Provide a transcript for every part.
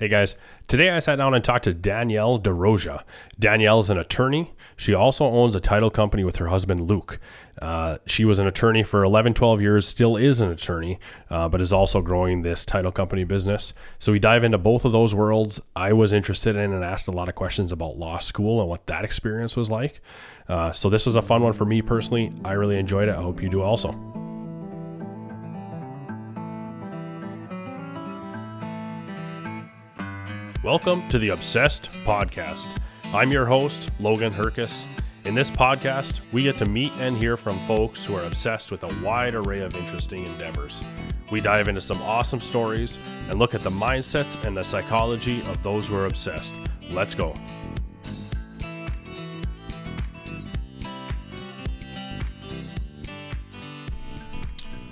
Hey guys, today I sat down and talked to Danielle DeRosia. Danielle is an attorney. She also owns a title company with her husband Luke. Uh, she was an attorney for 11, 12 years, still is an attorney, uh, but is also growing this title company business. So we dive into both of those worlds. I was interested in and asked a lot of questions about law school and what that experience was like. Uh, so this was a fun one for me personally. I really enjoyed it. I hope you do also. Welcome to the Obsessed Podcast. I'm your host, Logan Herkus. In this podcast, we get to meet and hear from folks who are obsessed with a wide array of interesting endeavors. We dive into some awesome stories and look at the mindsets and the psychology of those who are obsessed. Let's go.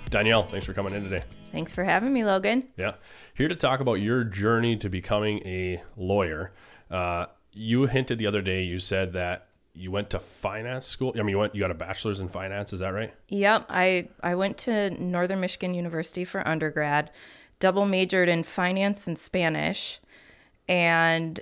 Danielle, thanks for coming in today. Thanks for having me, Logan. Yeah. Here to talk about your journey to becoming a lawyer. Uh, you hinted the other day, you said that you went to finance school. I mean, you went, you got a bachelor's in finance. Is that right? Yep. I, I went to Northern Michigan University for undergrad, double majored in finance and Spanish, and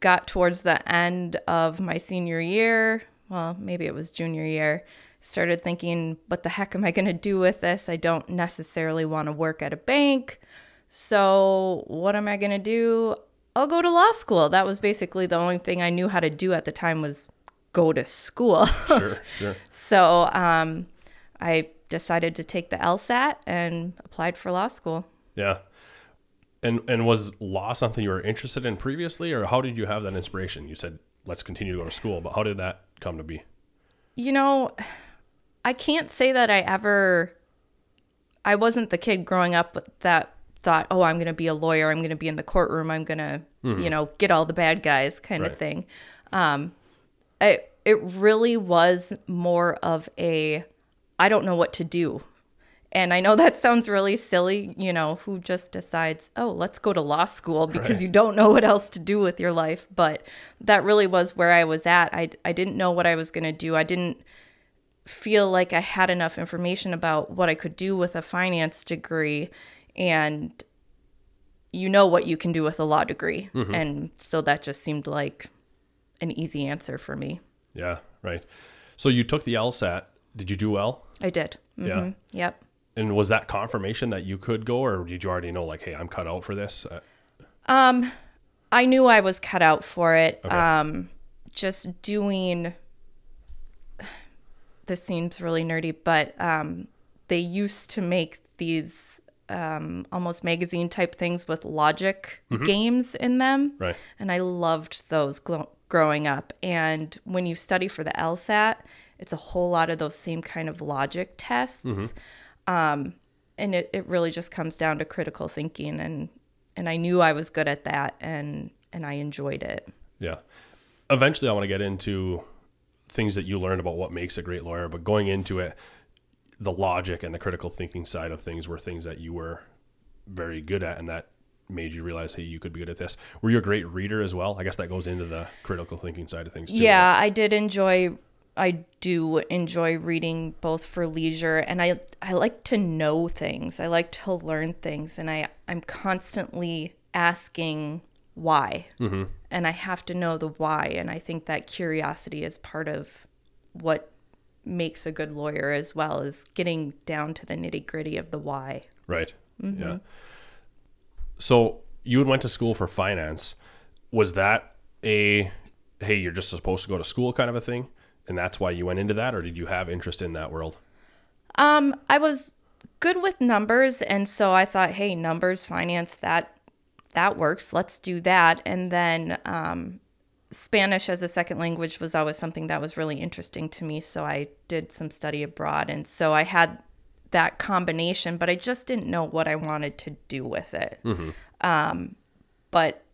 got towards the end of my senior year. Well, maybe it was junior year started thinking, what the heck am I going to do with this? I don't necessarily want to work at a bank. So, what am I going to do? I'll go to law school. That was basically the only thing I knew how to do at the time was go to school. sure, sure. So, um, I decided to take the LSAT and applied for law school. Yeah. And and was law something you were interested in previously or how did you have that inspiration? You said let's continue to go to school, but how did that come to be? You know, I can't say that I ever I wasn't the kid growing up that thought, "Oh, I'm going to be a lawyer. I'm going to be in the courtroom. I'm going to, mm-hmm. you know, get all the bad guys" kind right. of thing. Um it it really was more of a I don't know what to do. And I know that sounds really silly, you know, who just decides, oh, let's go to law school because right. you don't know what else to do with your life. But that really was where I was at. I, I didn't know what I was going to do. I didn't feel like I had enough information about what I could do with a finance degree and you know what you can do with a law degree. Mm-hmm. And so that just seemed like an easy answer for me. Yeah, right. So you took the LSAT. Did you do well? I did. Mm-hmm. Yeah. Yep. And was that confirmation that you could go or did you already know like, hey, I'm cut out for this? Uh, um I knew I was cut out for it. Okay. Um just doing this seems really nerdy, but um, they used to make these um, almost magazine type things with logic mm-hmm. games in them. Right. And I loved those gl- growing up. And when you study for the LSAT, it's a whole lot of those same kind of logic tests. Mm-hmm. Um, and it, it really just comes down to critical thinking and and I knew I was good at that and and I enjoyed it. Yeah. Eventually I want to get into things that you learned about what makes a great lawyer, but going into it, the logic and the critical thinking side of things were things that you were very good at and that made you realize hey you could be good at this were you a great reader as well i guess that goes into the critical thinking side of things too yeah right? i did enjoy i do enjoy reading both for leisure and i i like to know things i like to learn things and i i'm constantly asking why. Mm-hmm. And I have to know the why. And I think that curiosity is part of what makes a good lawyer as well as getting down to the nitty gritty of the why. Right. Mm-hmm. Yeah. So you went to school for finance. Was that a hey, you're just supposed to go to school kind of a thing? And that's why you went into that, or did you have interest in that world? Um, I was good with numbers, and so I thought, hey, numbers, finance, that that works. Let's do that. And then um, Spanish as a second language was always something that was really interesting to me. So I did some study abroad. And so I had that combination, but I just didn't know what I wanted to do with it. Mm-hmm. Um, but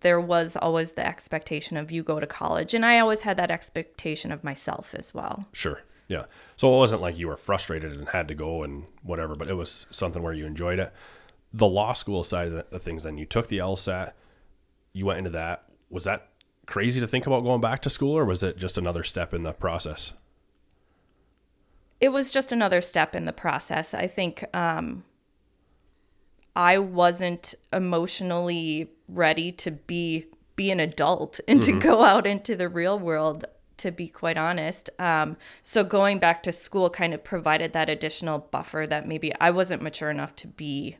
there was always the expectation of you go to college. And I always had that expectation of myself as well. Sure. Yeah. So it wasn't like you were frustrated and had to go and whatever, but it was something where you enjoyed it the law school side of, the, things, then you took the LSAT, you went into that. Was that crazy to think about going back to school, or was it just another step in the process? It was just another step in the process. I think um, I wasn't emotionally ready to be be an adult and to go out into the real world to be quite honest um, so going back to school kind of provided that additional buffer that maybe i wasn't mature enough to be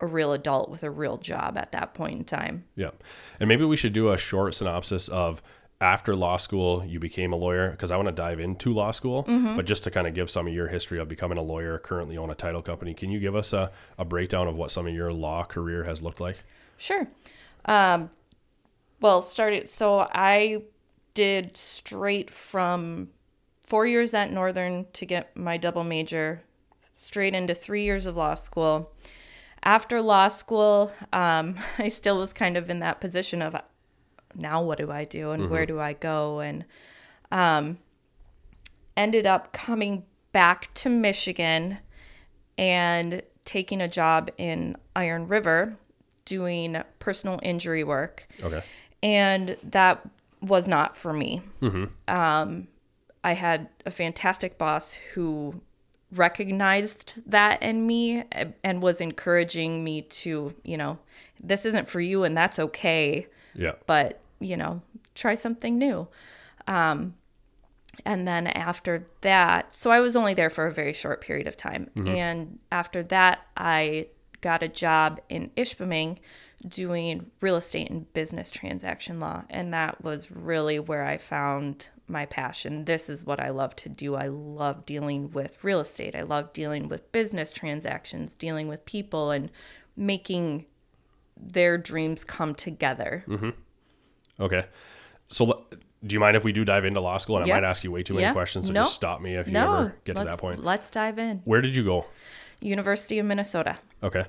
a real adult with a real job at that point in time Yeah. And maybe we should do a short synopsis of after law school, you became a lawyer because I want to dive into law school, but just to kind of give some of your history of becoming a lawyer, currently own a title company, can you give us a, a breakdown of what some of your law career has looked like? Sure. Um, well, started. So I did straight from four years at Northern to get my double major, straight into three years of law school. After law school, um, I still was kind of in that position of now what do I do and where do I go? And um, ended up coming back to Michigan and taking a job in Iron River doing personal injury work. Okay. And that was not for me. Um, I had a fantastic boss who recognized that in me and was encouraging me to, you know, this isn't for you and that's okay. Yeah. but you know try something new. Um, and then after that so i was only there for a very short period of time. And after that i got a job in ishpeming doing real estate and business transaction law. And that was really where i found my passion this is what i love to do i love dealing with real estate i love dealing with business transactions dealing with people and making their dreams come together Okay. So do you mind if we do dive into law school? And Yeah. I might ask you way too many Yeah. questions, so No. just stop me if you no, ever get to let's, that point. Let's dive in. Where did you go? University of Minnesota. Okay.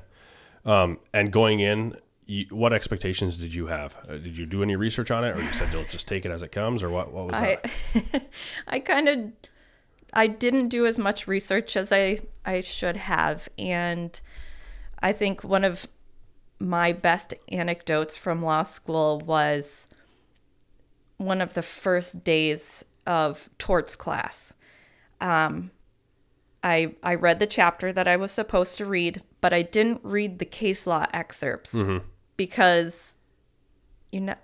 Um, and going in, you, what expectations did you have? Uh, did you do any research on it, or you said you'll just take it as it comes, or what? What was I that? I kind of I didn't do as much research as I I should have and I think one of my best anecdotes from law school was one of the first days of torts class. Um I I read the chapter that I was supposed to read, but I didn't read the case law excerpts because you know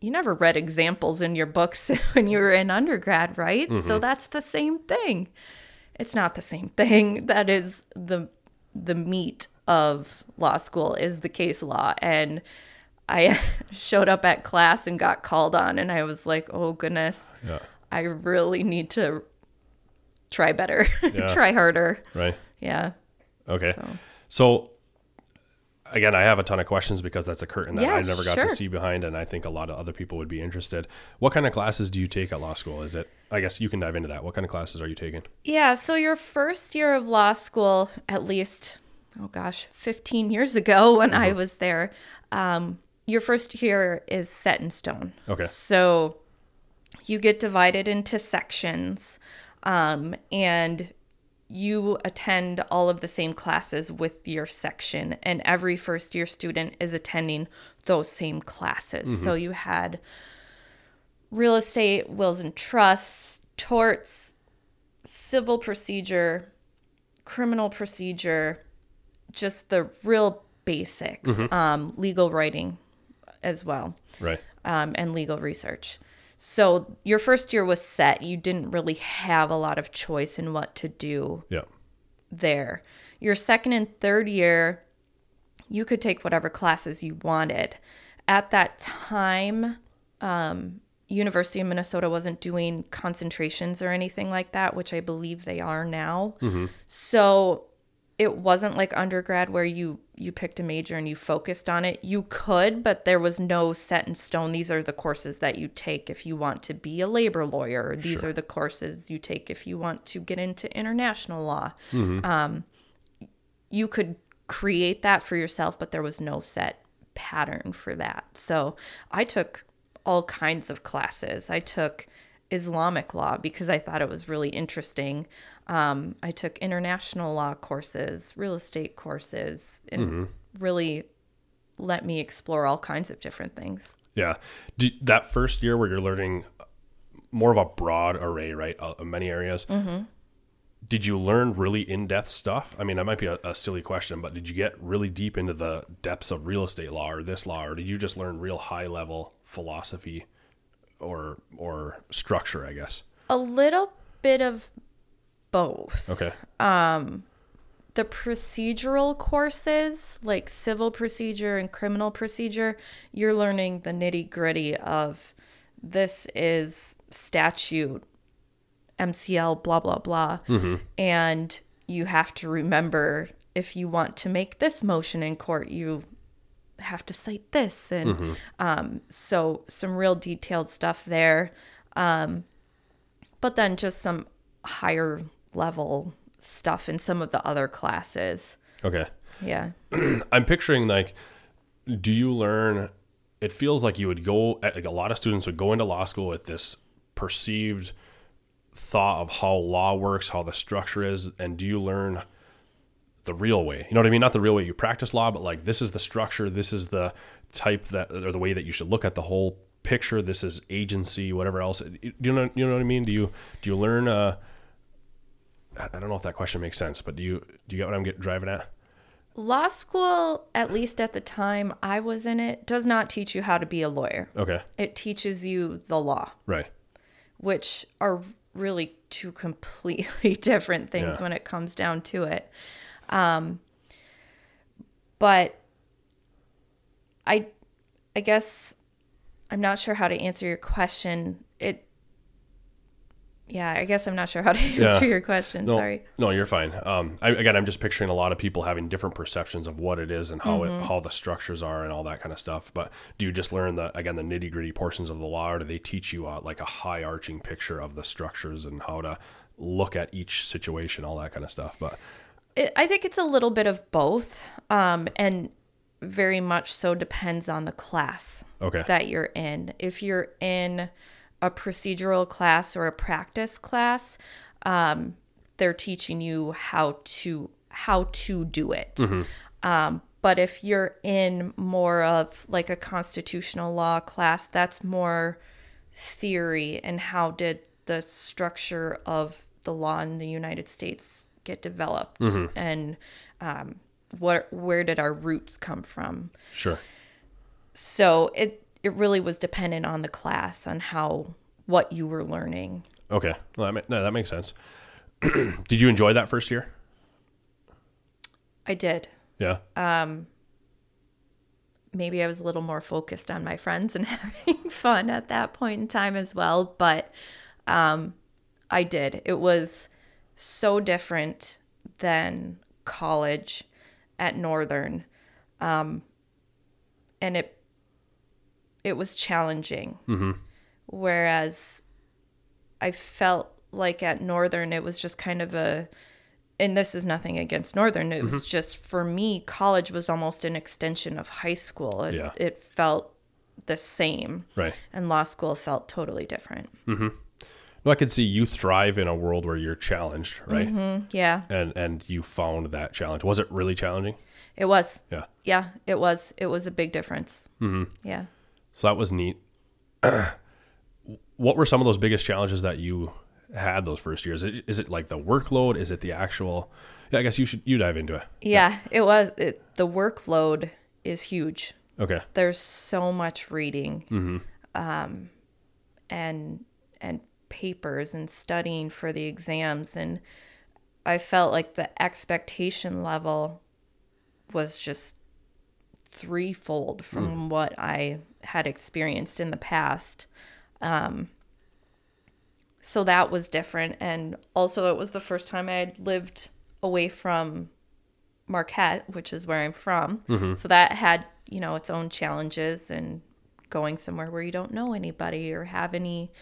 you never read examples in your books when you were in undergrad, right? So mm-hmm. that's the same thing. It's not the same thing. That is the the meat of law school is the case law and I showed up at class and got called on and I was like, "Oh goodness. Yeah. I really need to try better. Yeah. try harder." Right. Yeah. Okay. So, So again, I have a ton of questions because that's a curtain that Yeah, I never got sure. to see behind, and I think a lot of other people would be interested. What kind of classes do you take at law school? Is it? I guess you can dive into that. What kind of classes are you taking? Yeah, so your first year of law school, at least, oh gosh, 15 years ago when I was there, um, your first year is set in stone. Okay. So you get divided into sections um, and you attend all of the same classes with your section, and every first year student is attending those same classes. So you had real estate, wills and trusts, torts, civil procedure, criminal procedure, just the real basics, um, legal writing as well, Right. um, and legal research. So your first year was set. You didn't really have a lot of choice in what to do Yeah. there. Your second and third year, you could take whatever classes you wanted. At that time, um, University of Minnesota wasn't doing concentrations or anything like that, which I believe they are now. So it wasn't like undergrad where you you picked a major and you focused on it. You could, but there was no set in stone. These are the courses that you take if you want to be a labor lawyer. These Sure. are the courses you take if you want to get into international law Um, you could create that for yourself, but there was no set pattern for that. So I took all kinds of classes. I took Islamic law because I thought it was really interesting. Um, I took international law courses, real estate courses, and really let me explore all kinds of different things. Yeah. Do, that first year where you're learning more of a broad array, right, uh, of many areas. did you learn really in-depth stuff? I mean, that might be a, a silly question, but did you get really deep into the depths of real estate law or this law, or did you just learn real high-level philosophy or or structure? I guess. A little bit of both. Okay. Um, the procedural courses like civil procedure and criminal procedure you're learning the nitty gritty of this is statute mcl blah blah blah and you have to remember if you want to make this motion in court you have to cite this and um, so some real detailed stuff there um, but then just some higher level stuff in some of the other classes Okay. yeah I'm picturing like, do you learn? It feels like you would go. Like a lot of students would go into law school with this perceived thought of how law works, how the structure is, and do you learn the real way? You know what I mean? Not the real way you practice law, but like this is the structure. This is the type that or the way that you should look at the whole picture. This is agency, whatever else. Do you know? You know what I mean? Do you do you learn? Uh, I don't know if that question makes sense, but do you do you get what I'm get, driving at? law school at least at the time i was in it does not teach you how to be a lawyer Okay, it teaches you the law right. which are really two completely different things Yeah. when it comes down to it. Um, but I, I guess I'm not sure how to answer your question. It, yeah, I guess I'm not sure how to answer Yeah. your question. No, Sorry. No, you're fine. Um, I, again, I'm just picturing a lot of people having different perceptions of what it is and how Mm-hmm. it, how the structures are and all that kind of stuff. But do you just learn the again the nitty gritty portions of the law, or do they teach you uh, like a high arching picture of the structures and how to look at each situation, all that kind of stuff? But It, I think it's a little bit of both, um, and very much so depends on the class okay, that you're in. If you're in a procedural class or a practice class, um, they're teaching you how to how to do it. Um, but if you're in more of like a constitutional law class, that's more theory and how did the structure of the law in the United States get developed and um, what where did our roots come from? sure. So it it really was dependent on the class on how what you were learning. Okay, well, that, ma- no, that makes sense. Did you enjoy that first year? I did. Yeah. Um, maybe I was a little more focused on my friends and having fun at that point in time as well, but um I did. It was so different than college at Northern. Um and it it was challenging. Whereas I felt like at Northern, it was just kind of a, and this is nothing against Northern. It was just for me, college was almost an extension of high school. It, Yeah. it felt the same, right. and law school felt totally different. Mm-hmm. Well, I could see you thrive in a world where you're challenged, right? Yeah, And and you found that challenge. Was it really challenging? it was. Yeah. Yeah, it was. It was a big difference. Mm-hmm. Yeah. So that was neat. what were some of those biggest challenges that you had those first years? Is it, is it like the workload? Is it the actual? Yeah, I guess you should you dive into it. Yeah, it was. It, the workload is huge. Okay. there's so much reading um, and and papers and studying for the exams and i felt like the expectation level was just threefold from what i had experienced in the past um, so that was different and also it was the first time i had lived away from Marquette, which is where I'm from. So that had, you know, its own challenges and going somewhere where you don't know anybody or have any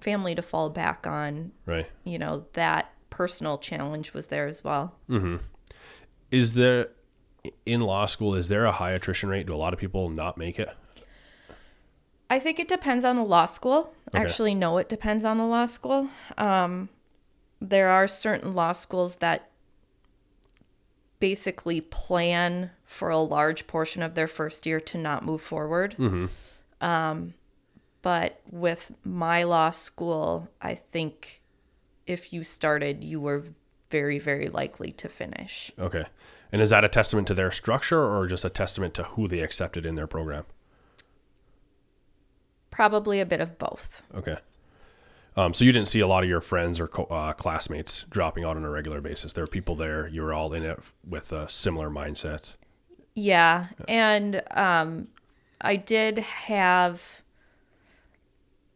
family to fall back on, Right. you know, that personal challenge was there as well. Is there in law school? Is there a high attrition rate? Do a lot of people not make it? I think it depends on the law school. Okay. Actually, no, it depends on the law school. Um, there are certain law schools that basically plan for a large portion of their first year to not move forward. Um, but with my law school, I think if you started, you were very, very likely to finish. Okay. And is that a testament to their structure or just a testament to who they accepted in their program? Probably a bit of both. Okay. Um, so you didn't see a lot of your friends or co- uh, classmates dropping out on a regular basis. There were people there. You were all in it with a similar mindset. Yeah, and um, I did have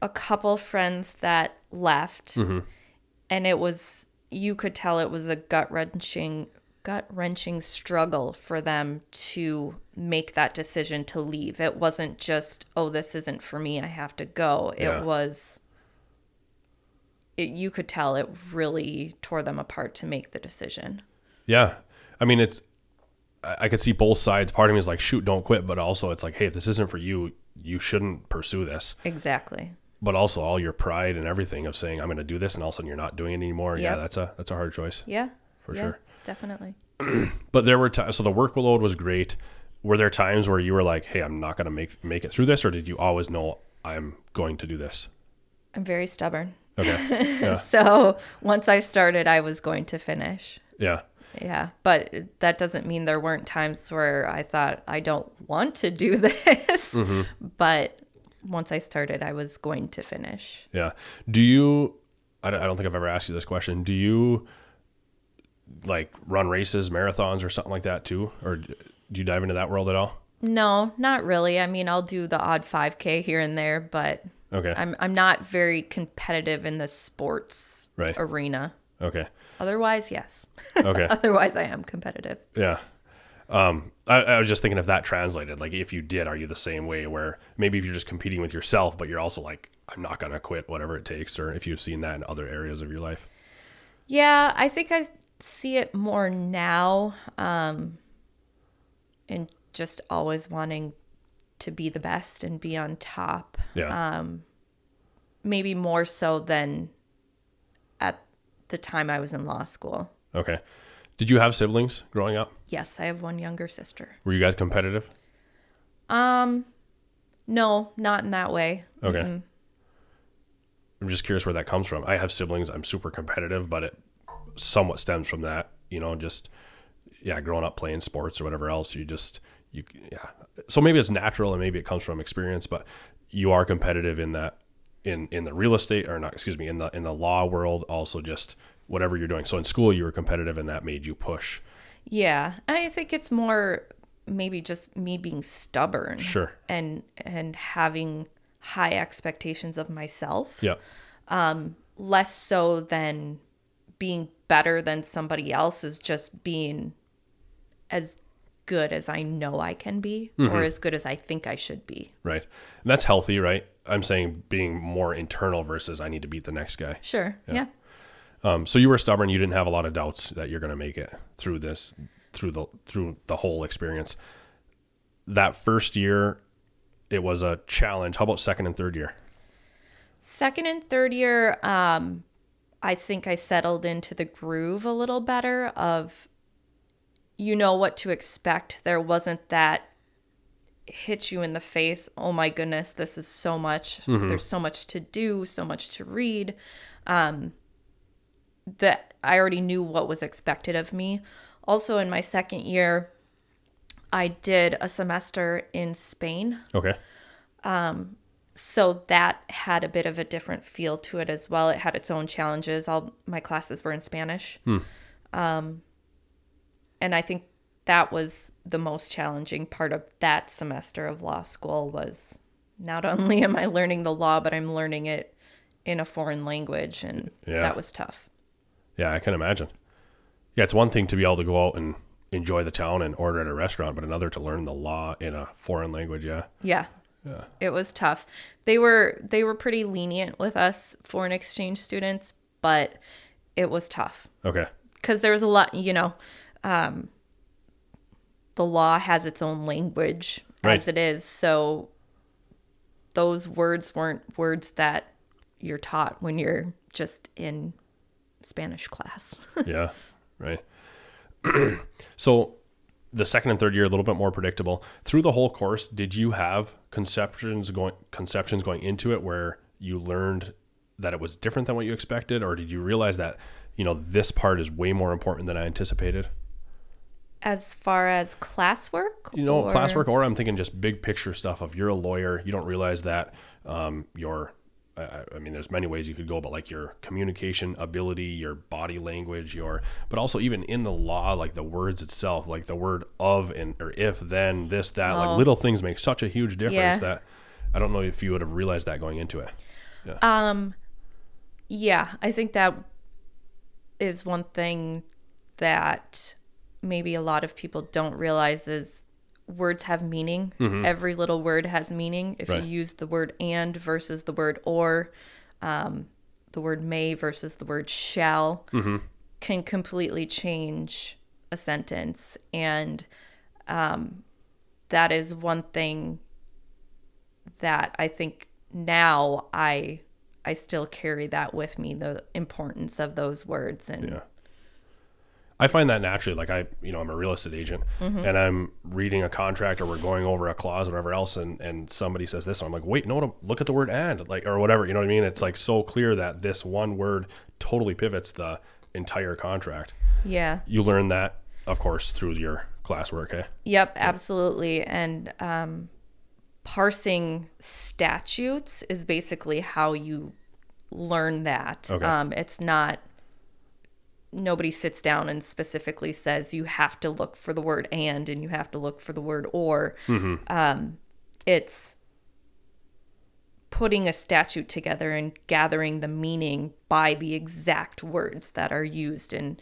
a couple friends that left, and it was you could tell it was a gut wrenching gut wrenching struggle for them to make that decision to leave. It wasn't just oh this isn't for me, I have to go. It Yeah. was. It, you could tell it really tore them apart to make the decision. Yeah. I mean, it's, I I could see both sides. Part of me is like, shoot, don't quit. But also, it's like, hey, if this isn't for you, you shouldn't pursue this. Exactly. But also, all your pride and everything of saying, I'm going to do this, and all of a sudden you're not doing it anymore. Yeah, that's a that's a hard choice Yeah. for yeah, sure. Definitely. But there were times, so the workload was great. Were there times where you were like, hey, I'm not going to make make it through this, or did you always know I'm going to do this? I'm very stubborn. Okay. Yeah. So once I started, I was going to finish. Yeah. Yeah. But that doesn't mean there weren't times where I thought, I don't want to do this. Mm-hmm. But once I started, I was going to finish. Yeah. Do you, I don't think I've ever asked you this question. Do you like run races, marathons, or something like that too? Or do you dive into that world at all? No, not really. I mean, I'll do the odd 5K here and there, but Okay. I'm, I'm not very competitive in the sports Right. arena. Okay. Otherwise, yes. Okay. Otherwise, I am competitive. yeah. Um, I, I was just thinking if that translated, like if you did, are you the same way where maybe if you're just competing with yourself, but you're also like, I'm not going to quit whatever it takes, or if you've seen that in other areas of your life? Yeah, I think I see it more now, um, and just always wanting to be the best and be on top. Yeah. Um, Maybe more so than at the time I was in law school. okay. Did you have siblings growing up? Yes, I have one younger sister. Were you guys competitive? Um, No, not in that way. Okay. I'm just curious where that comes from. I have siblings. I'm super competitive, but it somewhat stems from that, you know, just yeah, growing up playing sports or whatever else. You just you yeah. So maybe it's natural and maybe it comes from experience, but you are competitive in that in in the real estate or not, excuse me, in the in the law world. Also, just whatever you're doing. So in school, you were competitive, and that made you push. Yeah, I think it's more maybe just me being stubborn. Sure. And and having high expectations of myself. Yeah. Um less so than being better than somebody else is just being as good as I know I can be or as good as I think I should be. Right. And that's healthy, right? I'm saying being more internal versus I need to beat the next guy. Sure. Yeah. Um, so you were stubborn. You didn't have a lot of doubts that you're going to make it through this, through the through the whole experience. That first year, it was a challenge. How about second and third year? Second and third year, um, I think I settled into the groove a little better of you know what to expect. There wasn't that hit you in the face. Oh my goodness, this is so much. There's so much to do, so much to read. Um, that I already knew what was expected of me. Also, in my second year, I did a semester in Spain. Okay. Um, so that had a bit of a different feel to it as well. It had its own challenges. All my classes were in Spanish. Um, and I think that was the most challenging part of that semester of law school was not only am I learning the law, but I'm learning it in a foreign language. And Yeah. that was tough. Yeah, I can imagine. Yeah, it's one thing to be able to go out and enjoy the town and order at a restaurant, but another to learn the law in a foreign language. Yeah. Yeah. Yeah. It was tough. They were they were pretty lenient with us foreign exchange students, but it was tough Okay. because there was a lot, you know, um, the law has its own language Right. as it is. So those words weren't words that you're taught when you're just in Spanish class. yeah, right. so the second and third year a little bit more predictable. Through the whole course, did you have conceptions going conceptions going into it where you learned that it was different than what you expected or did you realize that you know, this part is way more important than I anticipated? As far as classwork, You know, or- classwork, or I'm thinking just big picture stuff of you're a lawyer, you don't realize that um, your, I- I, mean, there's many ways you could go, but like your communication ability, your body language, your, but also even in the law, like the words itself, like the word of and or if, then, this, that, Oh. like little things make such a huge difference Yeah. that I don't know if you would have realized that going into it. Um, yeah, I think that is one thing that maybe a lot of people don't realize is words have meaning. Every little word has meaning. If Right. you use the word and versus the word or, um, the word may versus the word shall can completely change a sentence. And um, that is one thing that I think now I I still carry that with me the importance of those words and Yeah. I find that naturally, like I, you know, I'm a real estate agent and I'm reading a contract or we're going over a clause or whatever else. And, and somebody says this, and I'm like, wait, no, look at the word and like, or whatever, you know what I mean? It's like so clear that this one word totally pivots the entire contract. yeah You learn that, of course, through your classwork. Eh? yep absolutely and um parsing statutes is basically how you learn that Okay. um it's not nobody sits down and specifically says you have to look for the word and and you have to look for the word or. Um it's putting a statute together and gathering the meaning by the exact words that are used and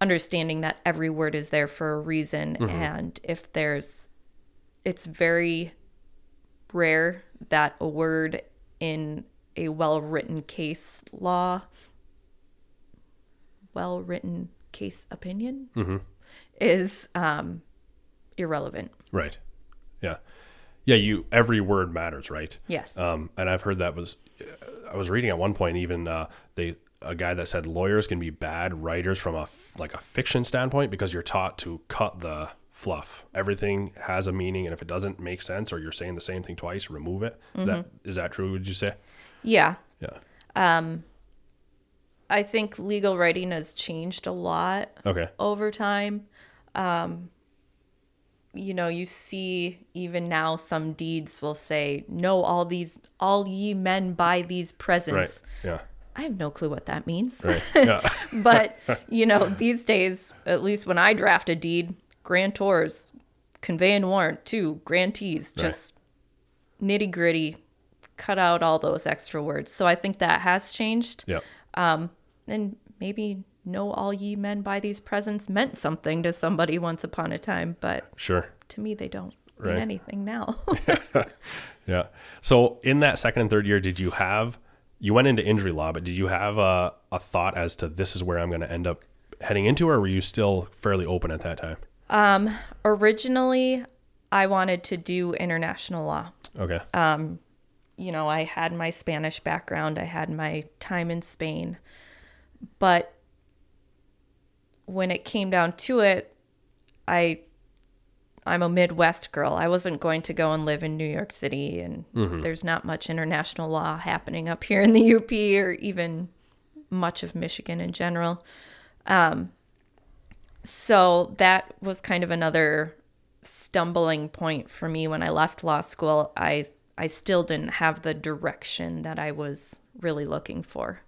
understanding that every word is there for a reason. And if there's it's very rare that a word in a well-written case law well-written case opinion is um irrelevant Right. Yeah. Yeah. You, every word matters, right? yes Um, and I've heard that was, I was reading at one point even uh, they a guy that said lawyers can be bad writers from a f- like a fiction standpoint because you're taught to cut the fluff. Everything has a meaning, and if it doesn't make sense or you're saying the same thing twice, remove it. That is that true? Would you say? yeah Yeah. I think legal writing has changed a lot Okay. over time. Um, you know, you see even now some deeds will say, "No, all these, all ye men by these presents." Right. Yeah. I have no clue what that means. Right. Yeah. but you know, these days, at least when I draft a deed, grantors convey and warrant to grantees, just nitty gritty, cut out all those extra words. So I think that has changed yeah. And maybe know all ye men by these presents meant something to somebody once upon a time but Sure. to me they don't Right. mean anything now Yeah. So in that second and third year, did you have you went into injury law, but did you have a, a thought as to this is where I'm going to end up heading into, or were you still fairly open at that time? Um, originally i wanted to do international law Okay. Um, you know i had my spanish background i had my time in spain but when it came down to it i i'm a midwest girl. I wasn't going to go and live in new york city and there's not much international law happening up here in the up or even much of michigan in general. Um, so that was kind of another stumbling point for me when i left law school. I i still didn't have the direction that i was really looking for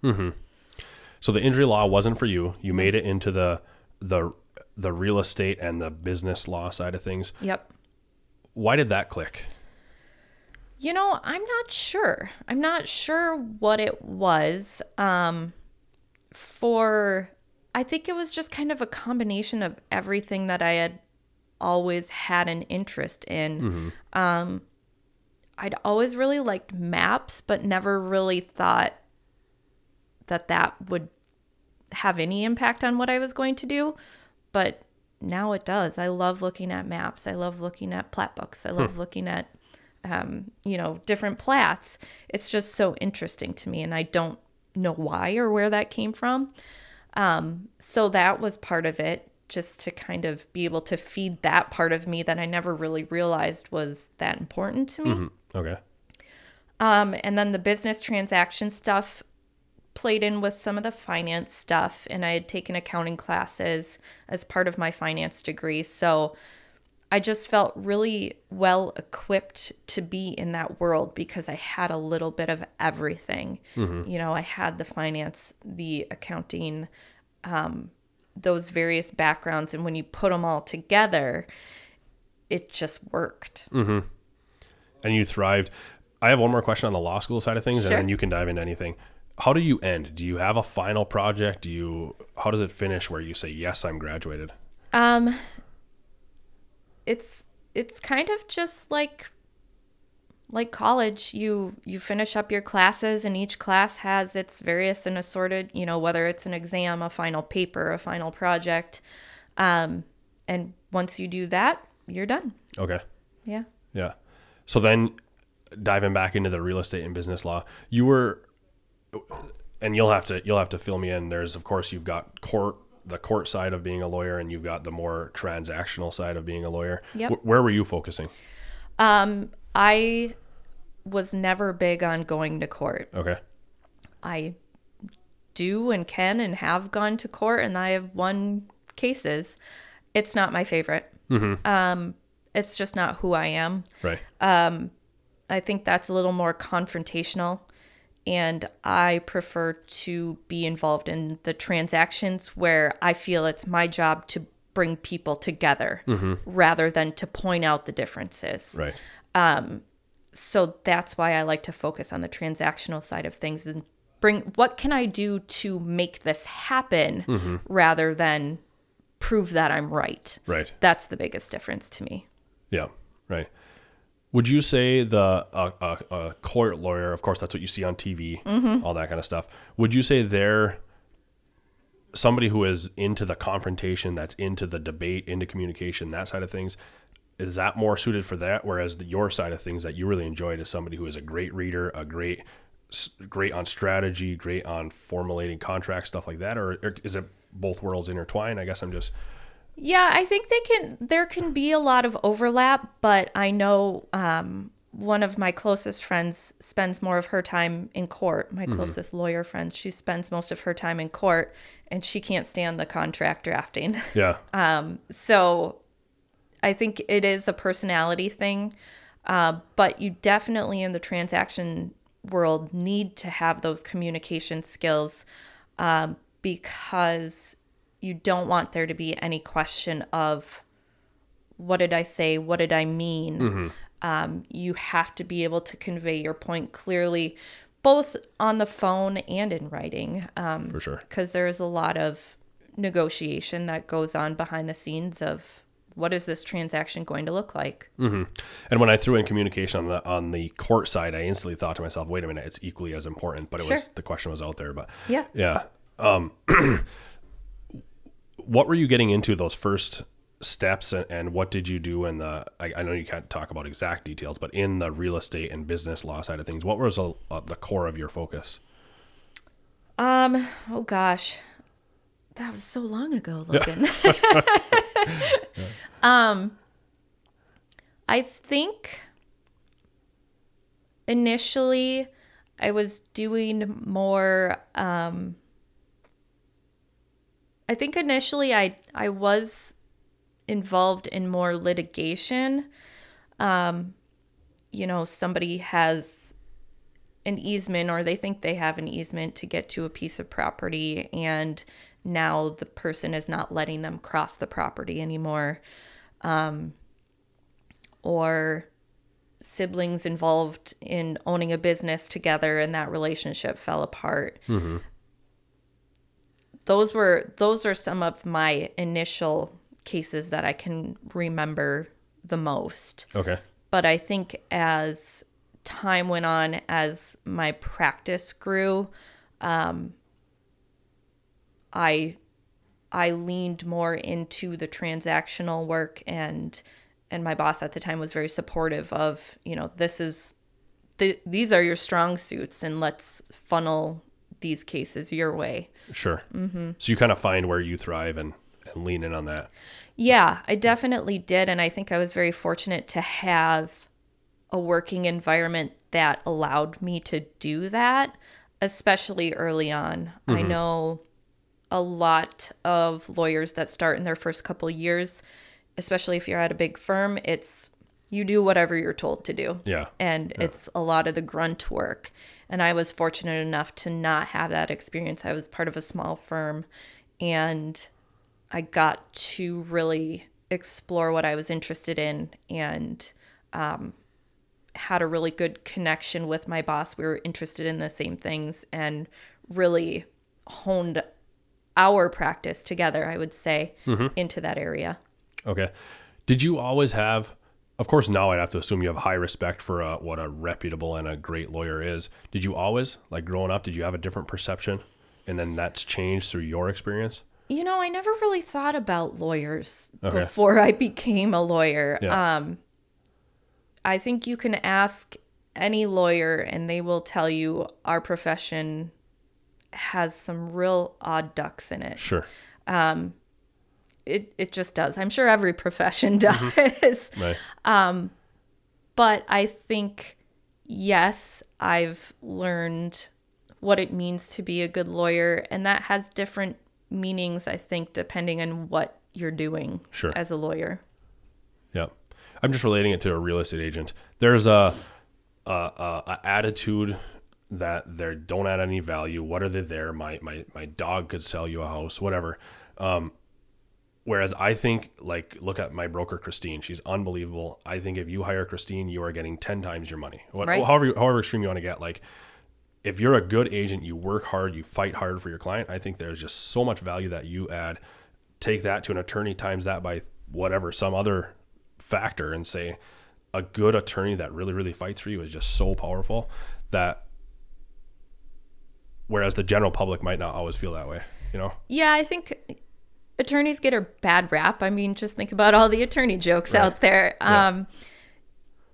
So the injury law wasn't for you. You made it into the the the real estate and the business law side of things. yep Why did that click? You know, I'm not sure. I'm not sure what it was. Um, for, I think it was just kind of a combination of everything that I had always had an interest in. Um, I'd always really liked maps, but never really thought that that would have any impact on what I was going to do. But now it does. I love looking at maps. I love looking at plat books. I love looking at um, you know, different plats. It's just so interesting to me, and I don't know why or where that came from. Um, so that was part of it, just to kind of be able to feed that part of me that I never really realized was that important to me. Okay. Um, and then the business transaction stuff played in with some of the finance stuff and I had taken accounting classes as part of my finance degree. So I just felt really well equipped to be in that world because I had a little bit of everything. You know, I had the finance, the accounting, um, those various backgrounds. And when you put them all together, it just worked. and you thrived. I have one more question on the law school side of things, Sure. and then you can dive into anything. How do you end? Do you have a final project? Do you? How does it finish? Where you say, "Yes, I'm graduated." Um, it's it's kind of just like like college. You you finish up your classes, and each class has its various and assorted. You know, whether it's an exam, a final paper, a final project. Um, and once you do that, you're done. Okay. Yeah. Yeah. So then, diving back into the real estate and business law, you were, and you'll have to you'll have to fill me in. There's of course you've got court the court side of being a lawyer, and you've got the more transactional side of being a lawyer. Yep. Wh- where were you focusing? Um, I was never big on going to court. Okay. I do and can and have gone to court and I have won cases. It's not my favorite. Um, it's just not who I am. Right. Um, I think that's a little more confrontational. And I prefer to be involved in the transactions where I feel it's my job to bring people together rather than to point out the differences. right. Um, so that's why I like to focus on the transactional side of things and bring what can I do to make this happen rather than prove that I'm right. Right. That's the biggest difference to me. Yeah, right. Would you say the a a a court lawyer, of course, that's what you see on TV, mm-hmm. all that kind of stuff. Would you say they're somebody who is into the confrontation, that's into the debate, into communication, that side of things? Is that more suited for that? Whereas the, your side of things that you really enjoyed is somebody who is a great reader, a great, great on strategy, great on formulating contracts, stuff like that, or, or is it both worlds intertwined? I guess I'm just Yeah, I think they can there can be a lot of overlap, but I know um one of my closest friends spends more of her time in court. My closest lawyer friend, she spends most of her time in court and she can't stand the contract drafting. yeah, um. So I think it is a personality thing, uh, but you definitely in the transaction world need to have those communication skills um, because you don't want there to be any question of what did I say? What did I mean? Um, you have to be able to convey your point clearly, both on the phone and in writing. Um, for sure. because there's a lot of negotiation that goes on behind the scenes of what is this transaction going to look like And when I threw in communication on the on the court side, I instantly thought to myself, "Wait a minute, it's equally as important." But it was the question was out there. But Yeah. yeah. Um, what were you getting into those first steps, and, and what did you do in the? I, I know you can't talk about exact details, but in the real estate and business law side of things, what was a, uh, the core of your focus? um oh gosh that was so long ago logan um i think initially i was doing more um i think initially i i was involved in more litigation. Um you know somebody has an easement or they think they have an easement to get to a piece of property and now the person is not letting them cross the property anymore. Um, or siblings involved in owning a business together and that relationship fell apart those were those are some of my initial cases that i can remember the most Okay. but I think as time went on, as my practice grew, um, I I leaned more into the transactional work, and and my boss at the time was very supportive of you know this is th- these are your strong suits, and let's funnel these cases your way. Sure. Mm-hmm. So you kind of find where you thrive and, and lean in on that. Yeah, I definitely did. And I think I was very fortunate to have a working environment that allowed me to do that. especially early on. I know a lot of lawyers that start in their first couple years, especially if you're at a big firm, it's you do whatever you're told to do. Yeah. And it's a lot of the grunt work. And I was fortunate enough to not have that experience. I was part of a small firm and I got to really explore what I was interested in and um, had a really good connection with my boss. We were interested in the same things and really honed our practice together, I would say, into that area. Okay. Did you always have? Of course, now I'd have to assume you have high respect for uh, what a reputable and a great lawyer is. Did you always, like growing up, did you have a different perception, and then that's changed through your experience? You know, I never really thought about lawyers Okay. before I became a lawyer. Yeah. Um, I think you can ask any lawyer, and they will tell you our profession has some real odd ducks in it. Sure. It it just does. I'm sure every profession does. Right. but I think yes, I've learned what it means to be a good lawyer, and that has different meanings. I think depending on what you're doing Sure. as a lawyer. Yeah, I'm just relating it to a real estate agent. There's a, a, a, a attitude that they don't add any value. What are they there? My my my dog could sell you a house, whatever. Um, whereas I think like look at my broker Christine. She's unbelievable. I think if you hire Christine, you are getting ten times your money. What, Right. However however extreme you want to get, like. If you're a good agent, you work hard, you fight hard for your client. I think there's just so much value that you add. Take that to an attorney times that by whatever some other factor and say a good attorney that really really fights for you is just so powerful that whereas the general public might not always feel that way you know Yeah, I think attorneys get a bad rap. I mean, just think about all the attorney jokes Right. out there. Yeah. Um,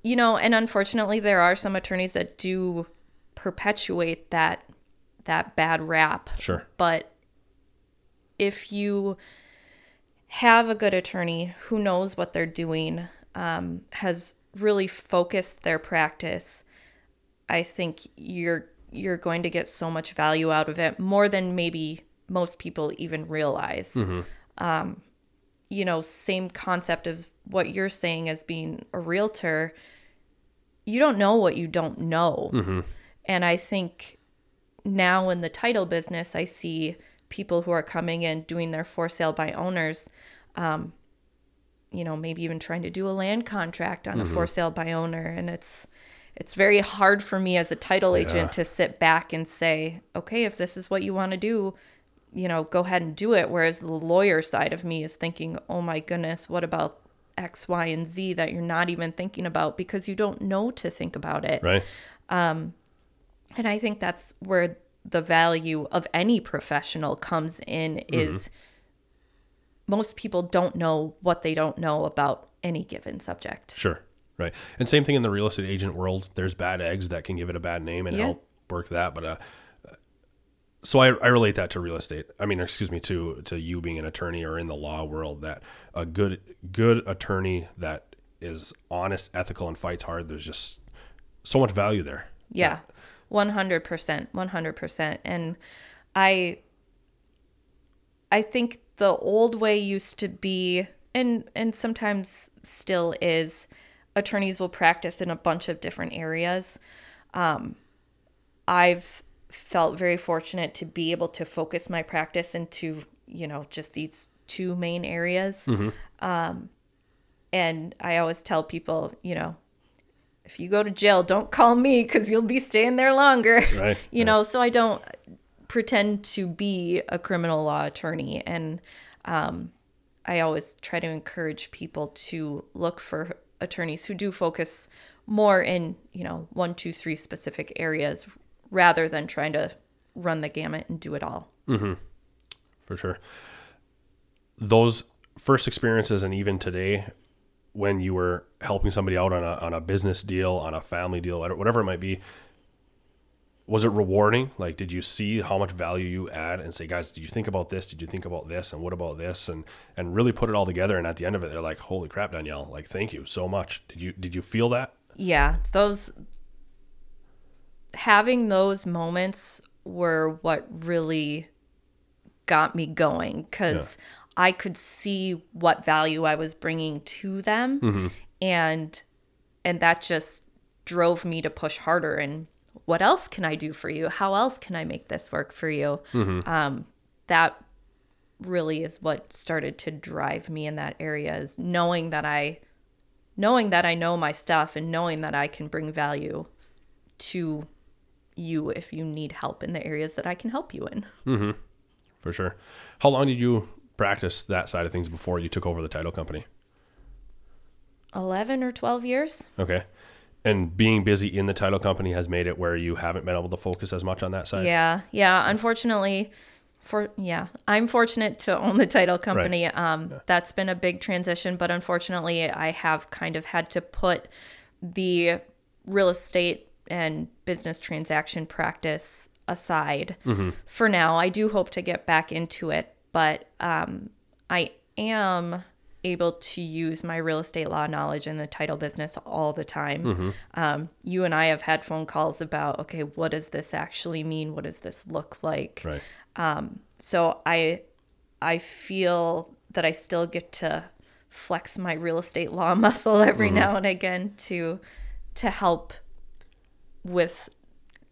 you know, and unfortunately, there are some attorneys that do perpetuate that that bad rap. sure But if you have a good attorney who knows what they're doing, um, has really focused their practice, I think you're you're going to get so much value out of it more than maybe most people even realize. Um, you know, same concept of what you're saying as being a realtor. You don't know what you don't know. And I think now in the title business, I see people who are coming in doing their for sale by owners, um, you know, maybe even trying to do a land contract on a for sale by owner. And it's, it's very hard for me as a title agent Yeah. to sit back and say, okay, if this is what you want to do, you know, go ahead and do it. Whereas the lawyer side of me is thinking, oh my goodness, what about X, Y, and Z that you're not even thinking about because you don't know to think about it. right And I think that's where the value of any professional comes in is most people don't know what they don't know about any given subject. sure right and same thing in the real estate agent world there's bad eggs that can give it a bad name and Yeah. help work that but uh so I, I relate that to real estate. I mean, excuse me, to to you being an attorney or in the law world. That a good good attorney that is honest, ethical, and fights hard. There's just so much value there. Yeah. 100%, 100%. And I I think the old way used to be and and sometimes still is attorneys will practice in a bunch of different areas. Um I've felt very fortunate to be able to focus my practice into, you know, just these two main areas. Um and I always tell people, you know, if you go to jail, don't call me because you'll be staying there longer. Right, you right. know, so I don't pretend to be a criminal law attorney. And um, I always try to encourage people to look for attorneys who do focus more in, you know, one, two, three specific areas rather than trying to run the gamut and do it all. Mm-hmm. for sure. Those first experiences, and even today, when you were helping somebody out on a on a business deal, on a family deal, whatever whatever it might be, was it rewarding? Like, did you see how much value you add, and say, guys, did you think about this? Did you think about this? And what about this? And and really put it all together. And at the end of it, they're like, holy crap, Danielle! Like, thank you so much. Did you did you feel that? yeah those having those moments were what really got me going because I could see what value I was bringing to them, and and that just drove me to push harder. And what else can I do for you? How else can I make this work for you? Um, that really is what started to drive me in that area is knowing that I knowing that I know my stuff and knowing that I can bring value to you if you need help in the areas that I can help you in. Mm-hmm. For sure. How long did you practice that side of things before you took over the title company? 11 or 12 years? Okay. And being busy in the title company has made it where you haven't been able to focus as much on that side. Yeah. Yeah, unfortunately for yeah, I'm fortunate to own the title company. Um that's been a big transition, but unfortunately I have kind of had to put the real estate and business transaction practice aside for now. I do hope to get back into it, but um, I am able to use my real estate law knowledge in the title business all the time. Um, you and I have had phone calls about, okay, what does this actually mean? What does this look like? Right. So I, I feel that I still get to flex my real estate law muscle every now and again to, to help with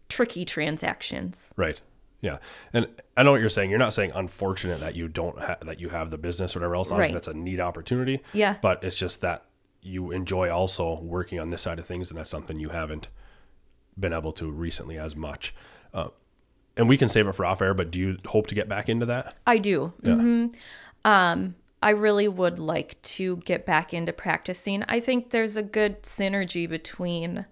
tricky transactions. Right. Yeah. And I know what you're saying. You're not saying unfortunate that you don't ha- that you have the business or whatever else. Obviously, Right. that's a neat opportunity. Yeah. But it's just that you enjoy also working on this side of things, and that's something you haven't been able to recently as much. Uh, and we can save it for off air. But do you hope to get back into that? I do. Yeah. hmm Um, I really would like to get back into practicing. I think there's a good synergy between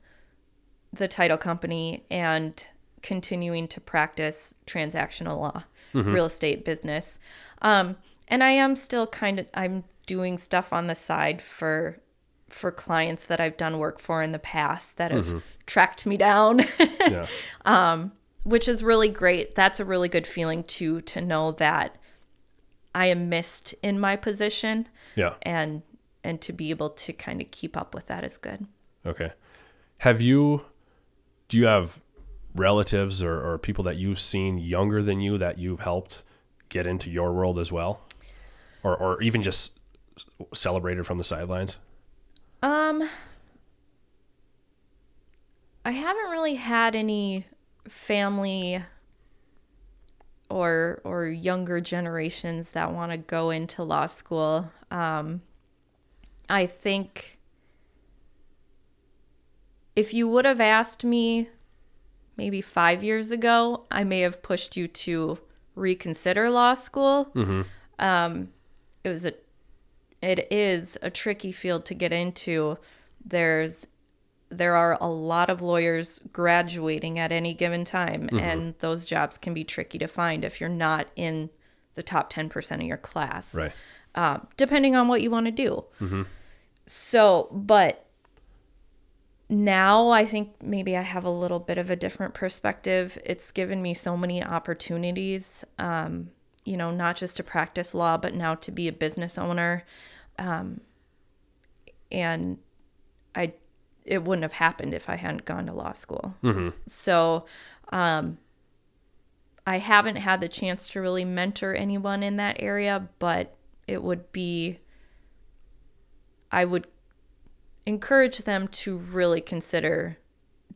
the title company and continuing to practice transactional law, mm-hmm. real estate business. Um, and I am still kind of I'm doing stuff on the side for for clients that I've done work for in the past that have mm-hmm. tracked me down. Yeah. Um, which is really great. That's a really good feeling too to know that I am missed in my position yeah. and and to be able to kind of keep up with that is good. Okay. Have you, do you have relatives or, or people that you've seen younger than you that you've helped get into your world as well? Or, or even just celebrated from the sidelines? Um I haven't really had any family or or younger generations that want to go into law school. Um I think if you would have asked me maybe 5 years ago, I may have pushed you to reconsider law school. Um it was a it is a tricky field to get into. There's there are a lot of lawyers graduating at any given time and those jobs can be tricky to find if you're not in the top 10% of your class Right. uh, depending on what you want to do so but now i think maybe i have a little bit of a different perspective. It's given me so many opportunities um, you know not just to practice law but now to be a business owner. Um, and i it wouldn't have happened if i hadn't gone to law school. So um, i haven't had the chance to really mentor anyone in that area but it would be i would encourage them to really consider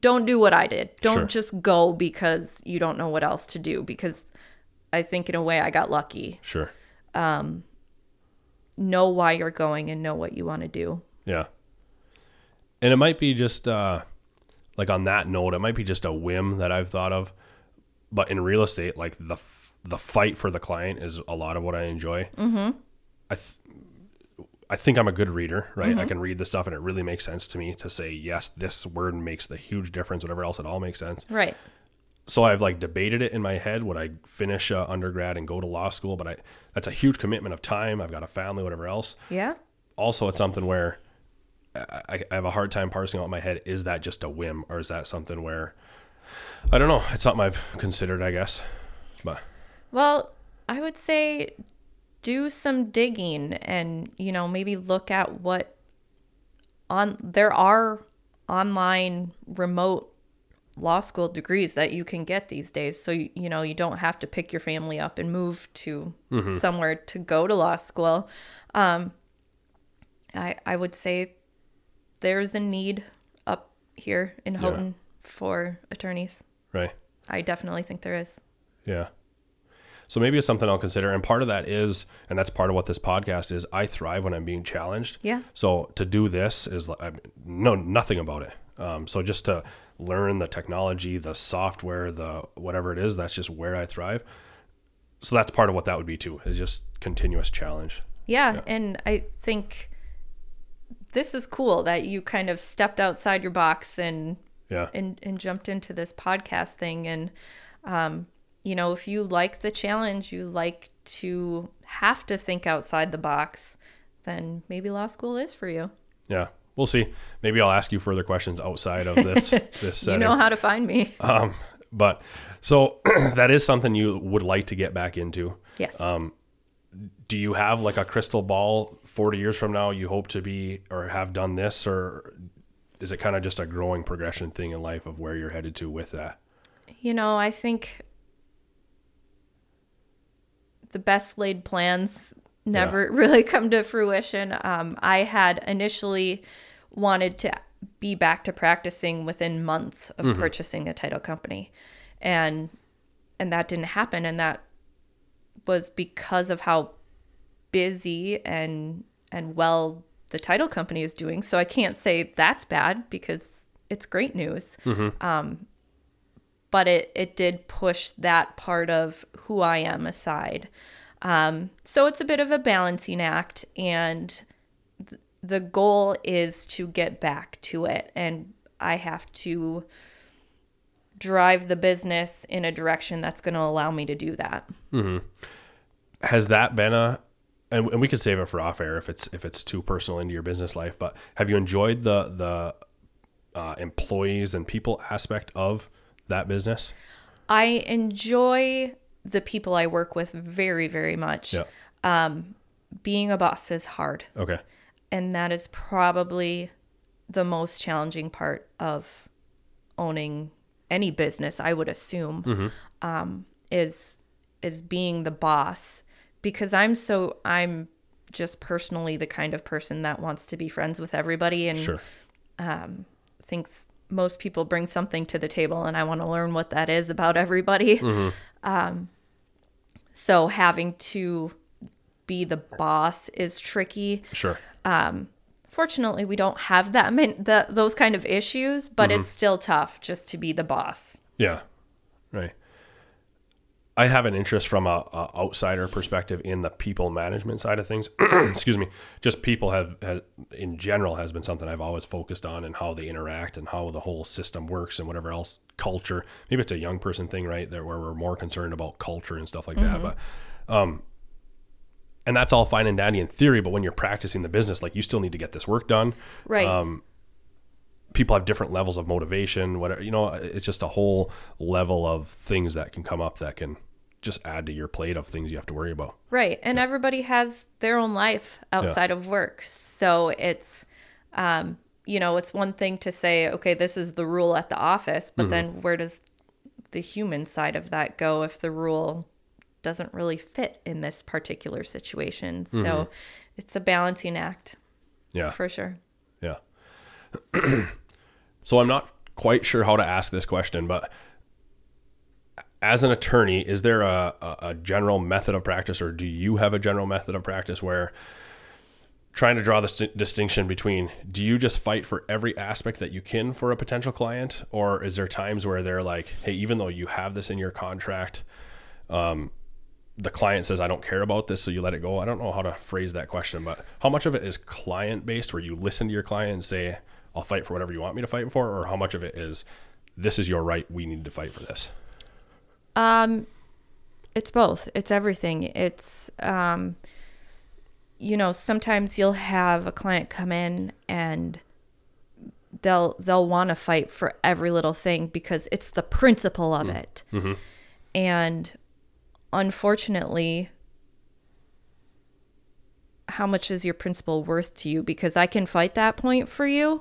don't do what I did. Don't Sure. just go because you don't know what else to do because I think in a way I got lucky. Sure. Um, know why you're going and know what you want to do. Yeah. And it might be just uh, like on that note, it might be just a whim that I've thought of. But in real estate, like the f- the fight for the client is a lot of what I enjoy. Mm-hmm. I th- I think I'm a good reader, right? I can read the stuff and it really makes sense to me to say yes, this word makes the huge difference. Whatever else, it all makes sense. Right. so I've like debated it in my head. Would I finish uh, undergrad and go to law school? But I that's a huge commitment of time. I've got a family, whatever else. Yeah. Also, it's something where I, I- I have a hard time parsing out in my head. Is that just a whim, or is that something where I don't know? It's something I've considered, I guess. But Well, I would say do some digging and, you know, maybe look at what on there are online remote law school degrees that you can get these days. So, you, you know, you don't have to pick your family up and move to somewhere to go to law school. Um, I, I would say there's a need up here in Houghton for attorneys. Right. I definitely think there is. Yeah. So maybe it's something I'll consider. And part of that is, and that's part of what this podcast is, I thrive when I'm being challenged. Yeah. So to do this is, I know nothing about it. Um, so just to learn the technology, the software, the whatever it is, that's just where I thrive. So that's part of what that would be too, is just continuous challenge. Yeah, and I think this is cool that you kind of stepped outside your box and Yeah. and, and jumped into this podcast thing and um, you know if you like the challenge you like to have to think outside the box then maybe law school is for you Yeah. We'll see. Maybe I'll ask you further questions outside of this this you setting. know how to find me um, but so that is something you would like to get back into. yes Um, do you have like a crystal ball 40 years from now you hope to be or have done this or is it kind of just a growing progression thing in life of where you're headed to with that you know i think the best laid plans never really come to fruition. Um, i had initially wanted to be back to practicing within months of purchasing a title company. And and that didn't happen. And that was because of how busy and and well the title company is doing. So i can't say that's bad because it's great news. Um, but it it did push that part of who i am aside. Um, so it's a bit of a balancing act and th- the goal is to get back to it and i have to drive the business in a direction that's going to allow me to do that. Has that been a and, and we could save it for off air if it's if it's too personal into your business life but have you enjoyed the the uh, employees and people aspect of that business? I enjoy the people I work with very, very much. yeah. Um, being a boss is hard, okay. And that is probably the most challenging part of owning any business. I would assume mm-hmm. um, is is being the boss. Because I'm so I'm just personally the kind of person that wants to be friends with everybody and sure. Um, thinks most people bring something to the table and I want to learn what that is about everybody. Mm-hmm. Um, so having to be the boss is tricky. sure um, Fortunately, we don't have that many, the, those kind of issues, but mm-hmm. it's still tough just to be the boss. Yeah, right. I have an interest from a, a outsider perspective in the people management side of things. Excuse me. Just people have, have in general has been something I've always focused on and how they interact and how the whole system works and whatever else culture. Maybe it's a young person thing, right? There where we're more concerned about culture and stuff like that. But um, and that's all fine and dandy in theory, but when you're practicing the business, like you still need to get this work done Right. Um, people have different levels of motivation whatever you know it's just a whole level of things that can come up that can just add to your plate of things you have to worry about Right. And everybody has their own life outside of work. So it's, um, you know, it's one thing to say, okay, this is the rule at the office, but then where does the human side of that go if the rule doesn't really fit in this particular situation? So it's a balancing act yeah for sure. yeah so i'm not quite sure how to ask this question but as an attorney is there a, a, a general method of practice or do you have a general method of practice where trying to draw the st- distinction between do you just fight for every aspect that you can for a potential client or is there times where they're like hey even though you have this in your contract um, the client says i don't care about this so you let it go. I don't know how to phrase that question but how much of it is client based where you listen to your client and say i'll fight for whatever you want me to fight for or how much of it is this is your right we need to fight for this Um, it's both. It's everything. It's um, you know, sometimes you'll have a client come in and they'll they'll want to fight for every little thing because it's the principle of it. And unfortunately, how much is your principle worth to you? Because I can fight that point for you,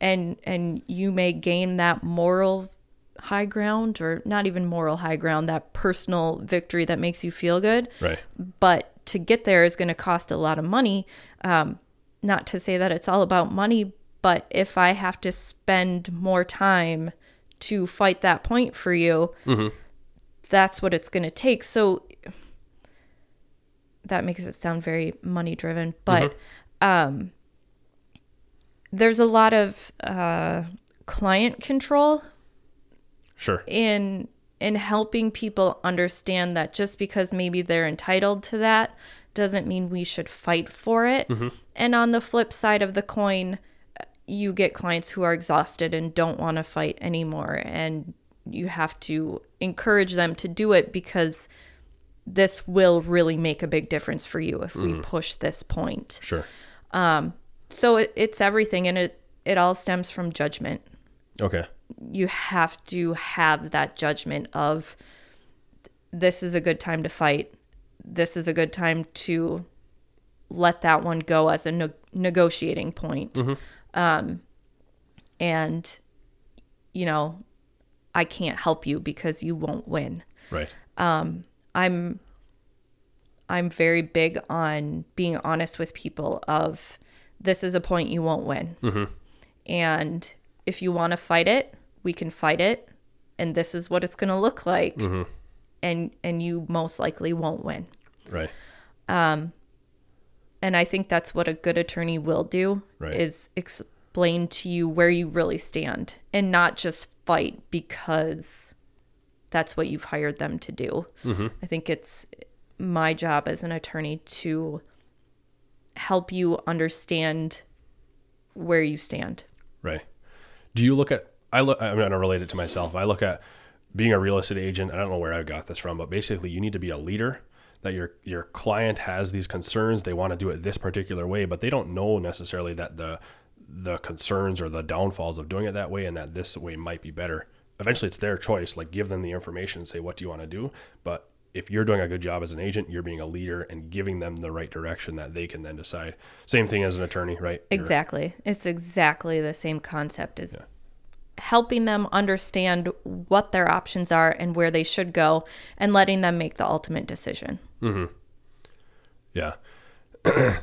and and you may gain that moral high ground or not even moral high ground, that personal victory that makes you feel good. Right. But to get there is going to cost a lot of money. Um, not to say that it's all about money, but if I have to spend more time to fight that point for you, that's what it's going to take. So that makes it sound very money driven, but um, there's a lot of uh, client control Sure. in in helping people understand that just because maybe they're entitled to that doesn't mean we should fight for it. And on the flip side of the coin, you get clients who are exhausted and don't want to fight anymore and you have to encourage them to do it because this will really make a big difference for you if we push this point. Sure. Um, So it, it's everything and it it all stems from judgment Okay. you have to have that judgment of this is a good time to fight. This is a good time to let that one go as a ne- negotiating point. Um, and, you know, I can't help you because you won't win. Right. I'm I'm very big on being honest with people of this is a point you won't win. And if you want to fight it, we can fight it and this is what it's going to look like. And and you most likely won't win. Right. Um And I think that's what a good attorney will do Right. is explain to you where you really stand and not just fight because that's what you've hired them to do. Mm-hmm. I think it's my job as an attorney to help you understand where you stand. Right. Do you look at? I look. I'm going to relate it to myself. I look at being a real estate agent. I don't know where I got this from, but basically, you need to be a leader. That your your client has these concerns. They want to do it this particular way, but they don't know necessarily that the the concerns or the downfalls of doing it that way, and that this way might be better. Eventually, it's their choice. Like give them the information and say what do you want to do. But if you're doing a good job as an agent, you're being a leader and giving them the right direction that they can then decide. Same thing as an attorney, right? You're- Exactly. It's exactly the same concept as helping them understand what their options are and where they should go and letting them make the ultimate decision. Mm-hmm. Yeah.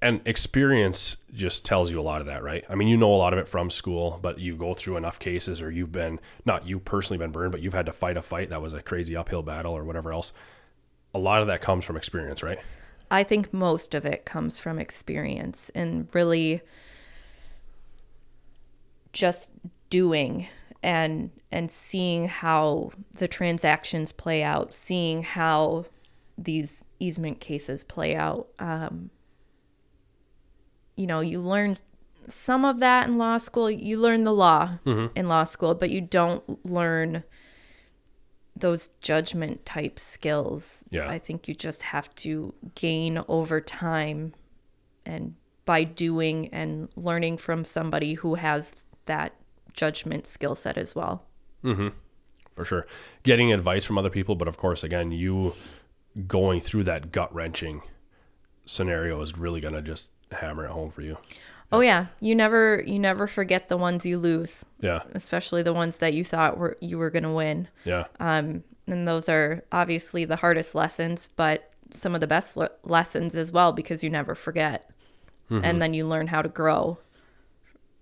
and experience just tells you a lot of that, right? I mean, you know a lot of it from school, but you go through enough cases or you've been not you personally been burned, but you've had to fight a fight that was a crazy uphill battle or whatever else. A lot of that comes from experience, right? I think most of it comes from experience and really just doing and and seeing how the transactions play out, seeing how these easement cases play out. Um, you know, you learn some of that in law school. You learn the law in law school, but you don't learn those judgment type skills. Yeah. I think you just have to gain over time and by doing and learning from somebody who has that judgment skill set as well. Hmm. For sure. Getting advice from other people, but of course, again, you going through that gut wrenching scenario is really going to just hammer it home for you. Oh yeah, you never you never forget the ones you lose, Yeah. especially the ones that you thought were you were going to win. Yeah. Um, and those are obviously the hardest lessons, but some of the best le- lessons as well because you never forget. And then you learn how to grow.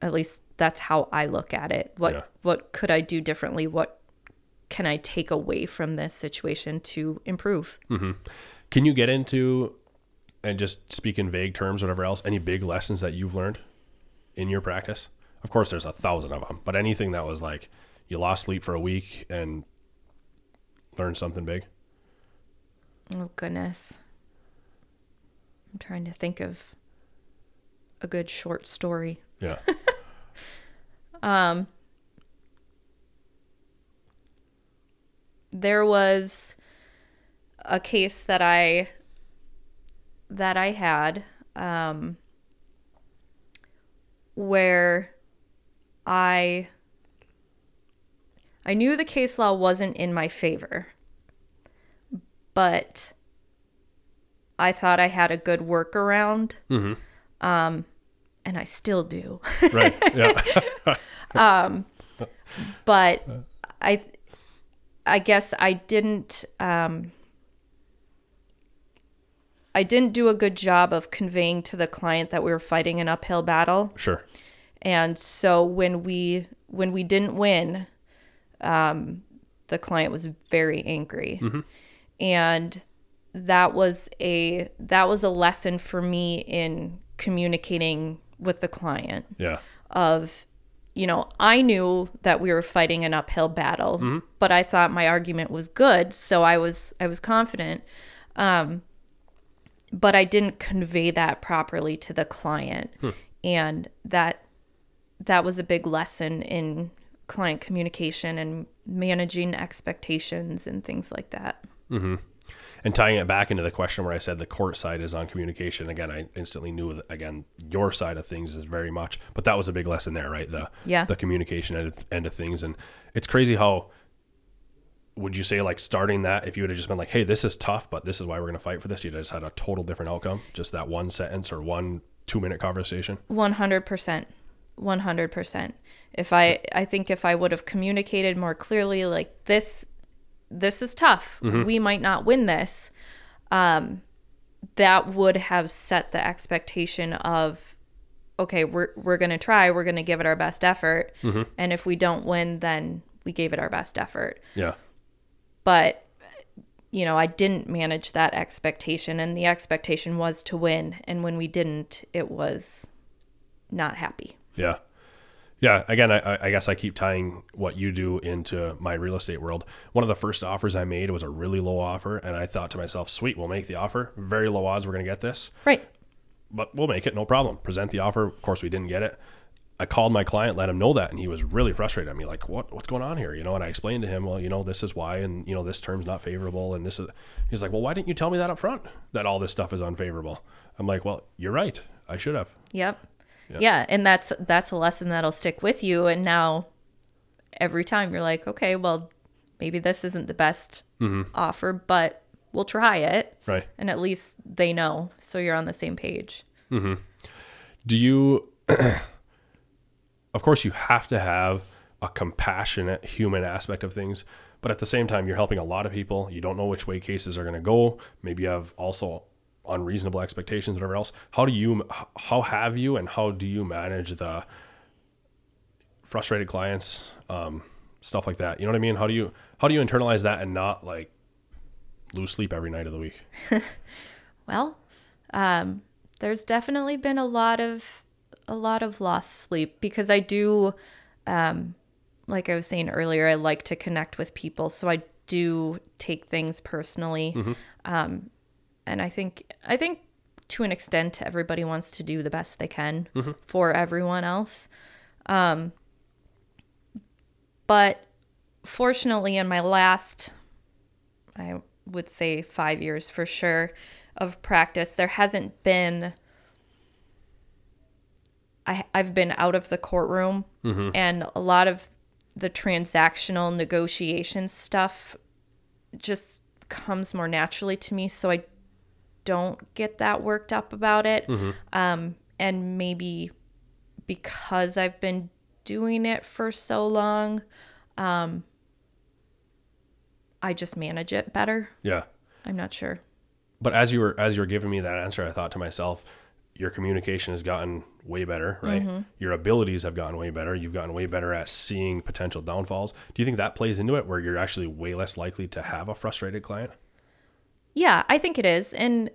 At least that's how I look at it. What Yeah. what could I do differently? What can I take away from this situation to improve? Mm-hmm. Can you get into and just speak in vague terms, whatever else, any big lessons that you've learned in your practice? Of course, there's a thousand of them, but anything that was like you lost sleep for a week and learned something big. Oh goodness. I'm trying to think of a good short story. Yeah. um, there was a case that I that I had um, where I I knew the case law wasn't in my favor, but I thought I had a good workaround. Um, and I still do. right. Yeah. um, but I I guess I didn't um I didn't do a good job of conveying to the client that we were fighting an uphill battle. Sure. And so when we when we didn't win, um, the client was very angry, and that was a that was a lesson for me in communicating with the client Yeah. of you know i knew that we were fighting an uphill battle but i thought my argument was good so i was i was confident um, but i didn't convey that properly to the client hmm. and that that was a big lesson in client communication and managing expectations and things like that mm-hmm. And tying it back into the question where I said the court side is on communication. Again, I instantly knew that again your side of things is very much, but that was a big lesson there, right? The Yeah. the communication end of, end of things, and it's crazy how. Would you say like starting that if you would have just been like, "Hey, this is tough, but this is why we're going to fight for this," you'd have just had a total different outcome. Just that one sentence or one two minute conversation. 100% 100% if i i think if i would have communicated more clearly like this this is tough. We might not win this um that would have set the expectation of okay we're we're going to try. We're going to give it our best effort. And if we don't win then we gave it our best effort. Yeah. But you know i didn't manage that expectation and the expectation was to win and when we didn't it was not happy Yeah. Yeah. Again, I, I- I guess I keep tying what you do into my real estate world. One of the first offers I made was a really low offer. And I thought to myself, sweet, we'll make the offer. Very low odds we're going to get this, right but we'll make it. No problem. Present the offer. Of course, we didn't get it. I called my client, let him know that, and he was really frustrated at me, like, "What? What's going on here?" You know, and I explained to him, "Well, you know, this is why, and you know, this term's not favorable, and this is." He's like, "Well, why didn't you tell me that up front? That all this stuff is unfavorable?" I'm like, "Well, you're right. I should have." Yep. Yeah. and that's that's a lesson that'll stick with you and now every time you're like, okay, well, maybe this isn't the best mm-hmm. offer, but we'll try it. Right. And at least they know, so you're on the same page. Mm-hmm. do you of course you have to have a compassionate human aspect of things but at the same time you're helping a lot of people. You don't know which way cases are going to go. Maybe you have also unreasonable expectations whatever else. How do you how have you and how do you manage the frustrated clients um, stuff like that? You know what i mean? How do you how do you internalize that and not like lose sleep every night of the week? Well, um, there's definitely been a lot of a lot of lost sleep because I do, um, like I was saying earlier, I like to connect with people, so I do take things personally, um, and I think I think to an extent everybody wants to do the best they can for everyone else, um, but fortunately, in my last I would say five years for sure of practice. There hasn't been. I I've been out of the courtroom, and a lot of the transactional negotiation stuff just comes more naturally to me. So I don't get that worked up about it. Um, and maybe because I've been doing it for so long, um, I just manage it better. yeah I'm not sure. but as you were as you were giving me that answer, I thought to myself, your communication has gotten way better, right? Your abilities have gotten way better. You've gotten way better at seeing potential downfalls. Do you think that plays into it, where you're actually way less likely to have a frustrated client? Yeah, I think it is. And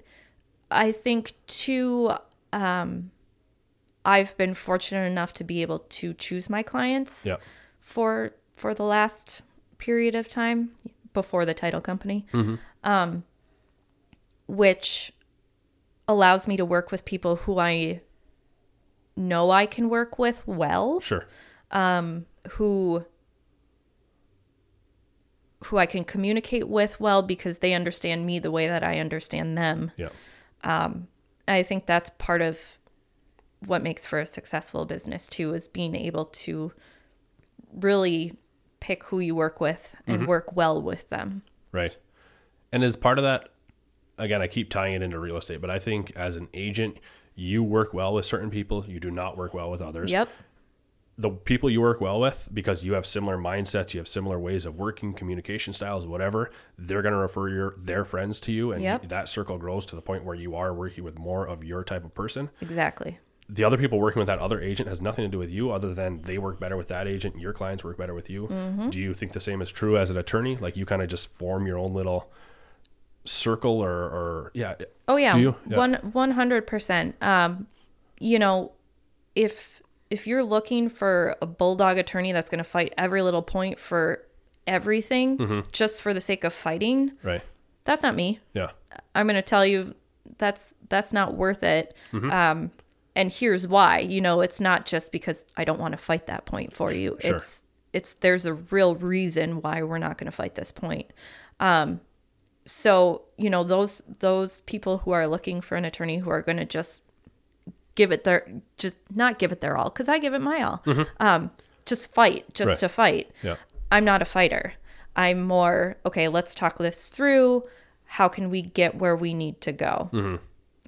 I think too, um, I've been fortunate enough to be able to choose my clients Yeah, for for the last period of time before the title company, um, which allows me to work with people who I know I can work with well. sure. Um, who who I can communicate with well because they understand me the way that I understand them. Yeah, I think that's part of what makes for a successful business too is being able to really pick who you work with and work well with them. right. And as part of that, again, I keep tying it into real estate, but I think as an agent, you work well with certain people. You do not work well with others. Yep. the people you work well with because you have similar mindsets, you have similar ways of working, communication styles, whatever. They're going to refer your their friends to you, and Yep. that circle grows to the point where you are working with more of your type of person. Exactly. The other people working with that other agent has nothing to do with you, other than they work better with that agent. Your clients work better with you. Mm-hmm. Do you think the same is true as an attorney? Like you kind of just form your own little circle, or, or yeah, Oh yeah, Do you? Yeah. one one hundred percent. Um, you know, if if you're looking for a bulldog attorney that's going to fight every little point for everything Mm-hmm. just for the sake of fighting, right, that's not me. yeah, I'm going to tell you that's that's not worth it. Mm-hmm. Um, and here's why. You know, it's not just because I don't want to fight that point for you. Sure. It's it's there's a real reason why we're not going to fight this point. Um, so you know those those people who are looking for an attorney who are going to just give it their just not give it their all because I give it my all. Um, just fight, just Mm-hmm. Right. to fight. yeah, I'm not a fighter. I'm more, okay, let's talk this through. How can we get where we need to go? Mm-hmm.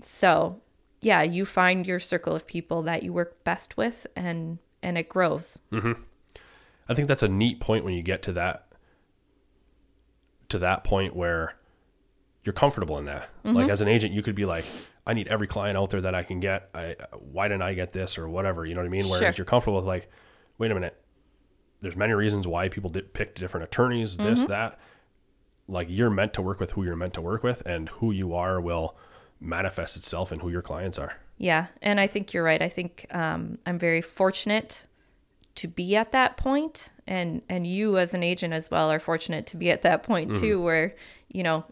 So, yeah, you find your circle of people that you work best with and and it grows. I think that's a neat point when you get to that to that point where you're comfortable in that. Mm-hmm. Like as an agent, you could be like, I need every client out there that I can get. I why didn't I get this or whatever? You know what I mean? Whereas Sure. you're comfortable with like, wait a minute. There's many reasons why people did pick different attorneys, Mm-hmm. this, that. Like you're meant to work with who you're meant to work with, and who you are will manifest itself in who your clients are. Yeah, and I think you're right. I think um, I'm very fortunate to be at that point, and and you as an agent as well are fortunate to be at that point too, where you know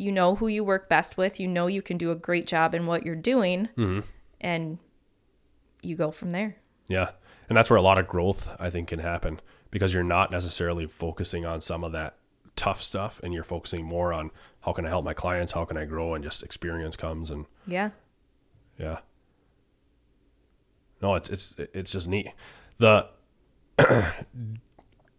you know who you work best with, you know you can do a great job in what you're doing, mm-hmm. and you go from there. Yeah. And that's where a lot of growth I think can happen because you're not necessarily focusing on some of that tough stuff and you're focusing more on how can I help my clients, how can I grow and just experience comes and Yeah, yeah. No, it's it's it's just neat. The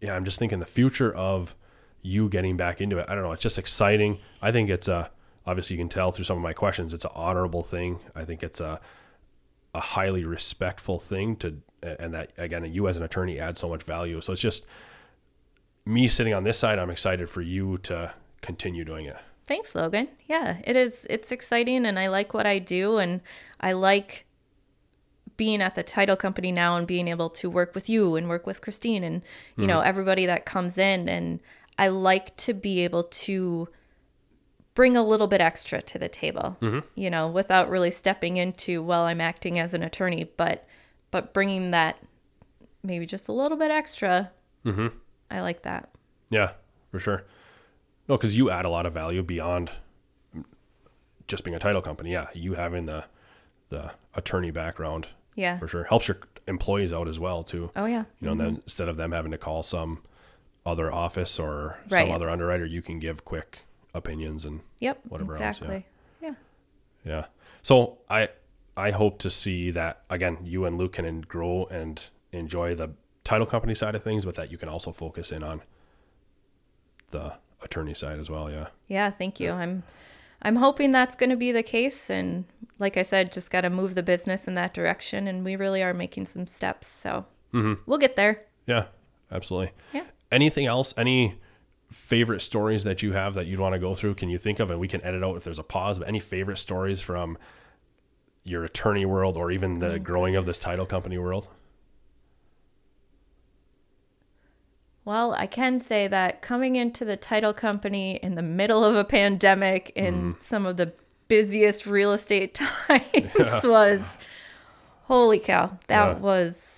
yeah, I'm just thinking the future of you getting back into it. I don't know. It's just exciting. I think it's a obviously you can tell through some of my questions. It's an honorable thing. I think it's a a highly respectful thing to, and that again, you as an attorney add so much value. So it's just me sitting on this side. I'm excited for you to continue doing it. Thanks, Logan. Yeah, it is. It's exciting, and I like what I do, and I like being at the title company now and being able to work with you and work with Christine and you mm-hmm. know everybody that comes in, and I like to be able to bring a little bit extra to the table. You know, without really stepping into well, I'm acting as an attorney, but but bringing that maybe just a little bit extra. Mm-hmm. I like that. Yeah, for sure. No, because you add a lot of value beyond just being a title company. Yeah, you having the the attorney background Yeah. for sure helps your employees out as well too. Oh yeah. You know, and then instead of them having to call some other office or Right. some other underwriter, you can give quick opinions and Yep. whatever else, yeah. exactly. yeah. Yeah. So I I hope to see that again. You and Luke can grow and enjoy the title company side of things, but that you can also focus in on the attorney side as well. Yeah. Yeah, thank you. I'm I'm hoping that's going to be the case and like I said, just got to move the business in that direction and we really are making some steps. So, mm-hmm. we'll get there. Yeah. Absolutely. Yeah. Anything else? Any favorite stories that you have that you'd want to go through? Can you think of? And we can edit out if there's a pause. But any favorite stories from your attorney world or even the oh, growing of this title company world? Well, I can say that coming into the title company in the middle of a pandemic in mm. some of the busiest real estate times was holy cow. That Yeah. was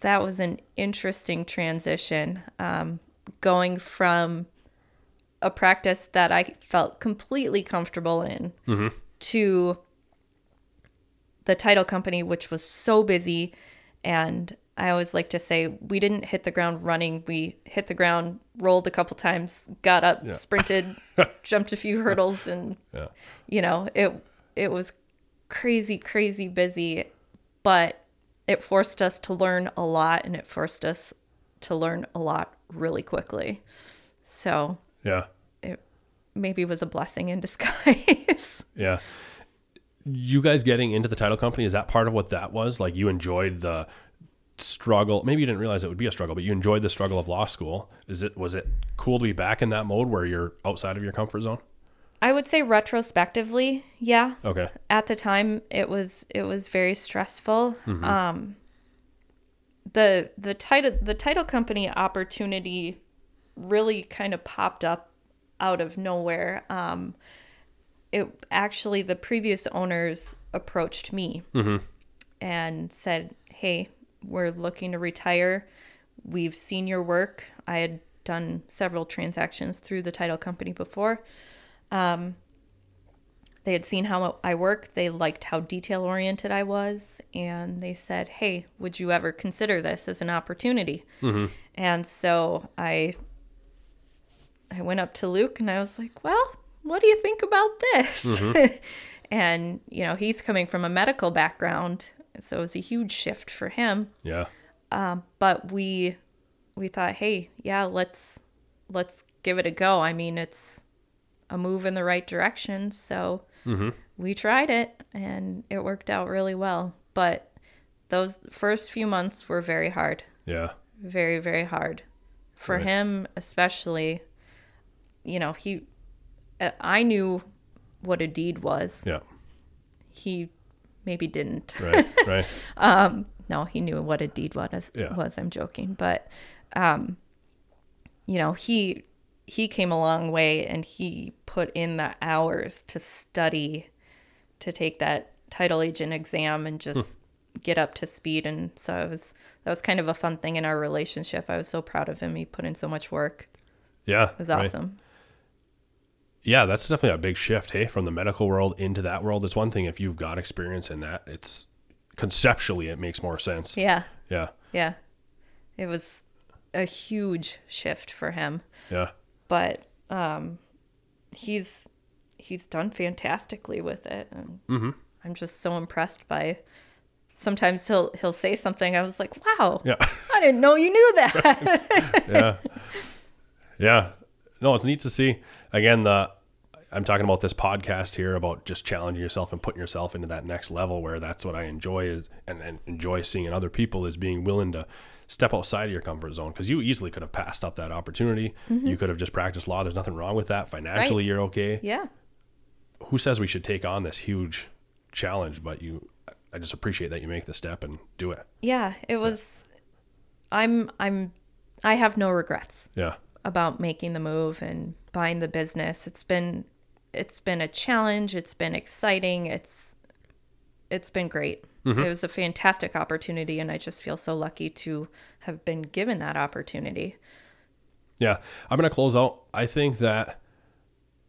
that was an interesting transition. Um, going from a practice that I felt completely comfortable in to the title company, which was so busy. And I always like to say, we didn't hit the ground running. We hit the ground, rolled a couple times, got up, Yeah. sprinted, jumped a few hurdles, and Yeah. you know, it it was crazy, crazy busy, but it forced us to learn a lot, and it forced us to learn a lot really quickly. So Yeah. it maybe was a blessing in disguise. Yeah. You guys getting into the title company, is that part of what that was? Like you enjoyed the struggle. Maybe you didn't realize it would be a struggle, but you enjoyed the struggle of law school. Is it was it cool to be back in that mode where you're outside of your comfort zone? I would say retrospectively, yeah. Okay. At the time, it was it was very stressful. Mm-hmm. Um, the the title the title company opportunity really kind of popped up out of nowhere. Um, it actually the previous owners approached me and said, "Hey, we're looking to retire. We've seen your work. I had done several transactions through the title company before. Um, they had seen how I work. They liked how detail oriented I was, and they said, "Hey, would you ever consider this as an opportunity?" Mm-hmm. And so I, I went up to Luke and I was like, "Well, what do you think about this?" Mm-hmm. and you know, he's coming from a medical background, so it was a huge shift for him Yeah. Um, but we we thought hey yeah let's let's give it a go i mean it's a move in the right direction so we tried it and it worked out really well but those first few months were very hard Yeah. very very hard for Right. him especially you know he uh, i knew what a deed was Yeah. he maybe didn't Right. right. no, he knew what a deed was. Yeah. Was I'm joking, but um, you know, he he came a long way, and he put in the hours to study, to take that title agent exam, and just hmm. get up to speed. And so it was that was kind of a fun thing in our relationship. I was so proud of him. He put in so much work. Yeah. It was right. awesome. Yeah, that's definitely a big shift, hey, from the medical world into that world. It's one thing if you've got experience in that. It's conceptually it makes more sense. Yeah, Yeah. yeah. It was a huge shift for him. Yeah. But um, he's he's done fantastically with it, and I'm just so impressed by. Sometimes he'll he'll say something. I was like, "Wow, Yeah. I didn't know you knew that." yeah. Yeah. No, it's neat to see. Again, the I'm talking about this podcast here about just challenging yourself and putting yourself into that next level where that's what I enjoy is and, and enjoy seeing in other people is being willing to step outside of your comfort zone because you easily could have passed up that opportunity. Mm-hmm. You could have just practiced law. There's nothing wrong with that. Financially, you're okay. yeah, Who says we should take on this huge challenge? But you, I just appreciate that you make the step and do it. yeah. It was. I'm I'm. I have no regrets. Yeah. about making the move and buying the business. It's been it's been a challenge, it's been exciting, it's it's been great. It was a fantastic opportunity and I just feel so lucky to have been given that opportunity. Yeah, I'm gonna close out. I think that,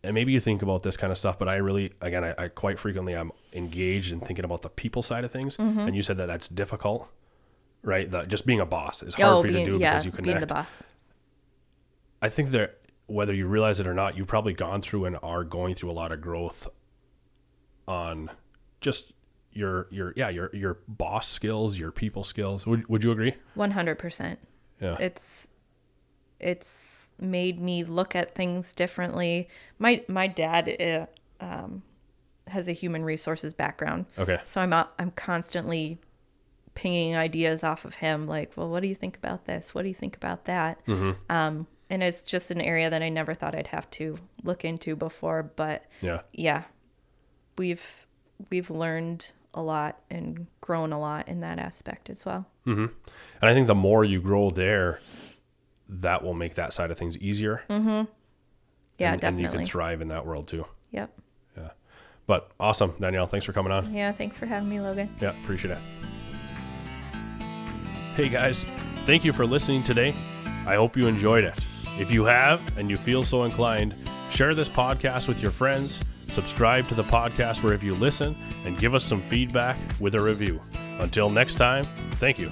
and maybe you think about this kind of stuff, but I really, again, I, I quite frequently I'm engaged in thinking about the people side of things. Mm-hmm. And you said that that's difficult, right? That just being a boss is hard oh, for you being to do yeah, because you being connect. the boss. I think that whether you realize it or not, you've probably gone through and are going through a lot of growth on just your your yeah your your boss skills, your people skills. Would would you agree? One hundred percent. Yeah. It's it's made me look at things differently. My my dad uh, um, has a human resources background. Okay. So I'm out- I'm constantly pinging ideas off of him, like, well, what do you think about this? What do you think about that? Mm-hmm. Um, and it's just an area that I never thought I'd have to look into before. But Yeah. yeah, we've we've learned a lot and grown a lot in that aspect as well. Mm-hmm. And I think the more you grow there, that will make that side of things easier. Mm-hmm. Yeah, and, and you can thrive in that world too. yep. Yeah. But awesome, Danielle. Thanks for coming on. Yeah. Thanks for having me, Logan. Yeah, appreciate it. Hey guys, thank you for listening today. I hope you enjoyed it. If you have and you feel so inclined, share this podcast with your friends, subscribe to the podcast wherever you listen, and give us some feedback with a review. Until next time, thank you.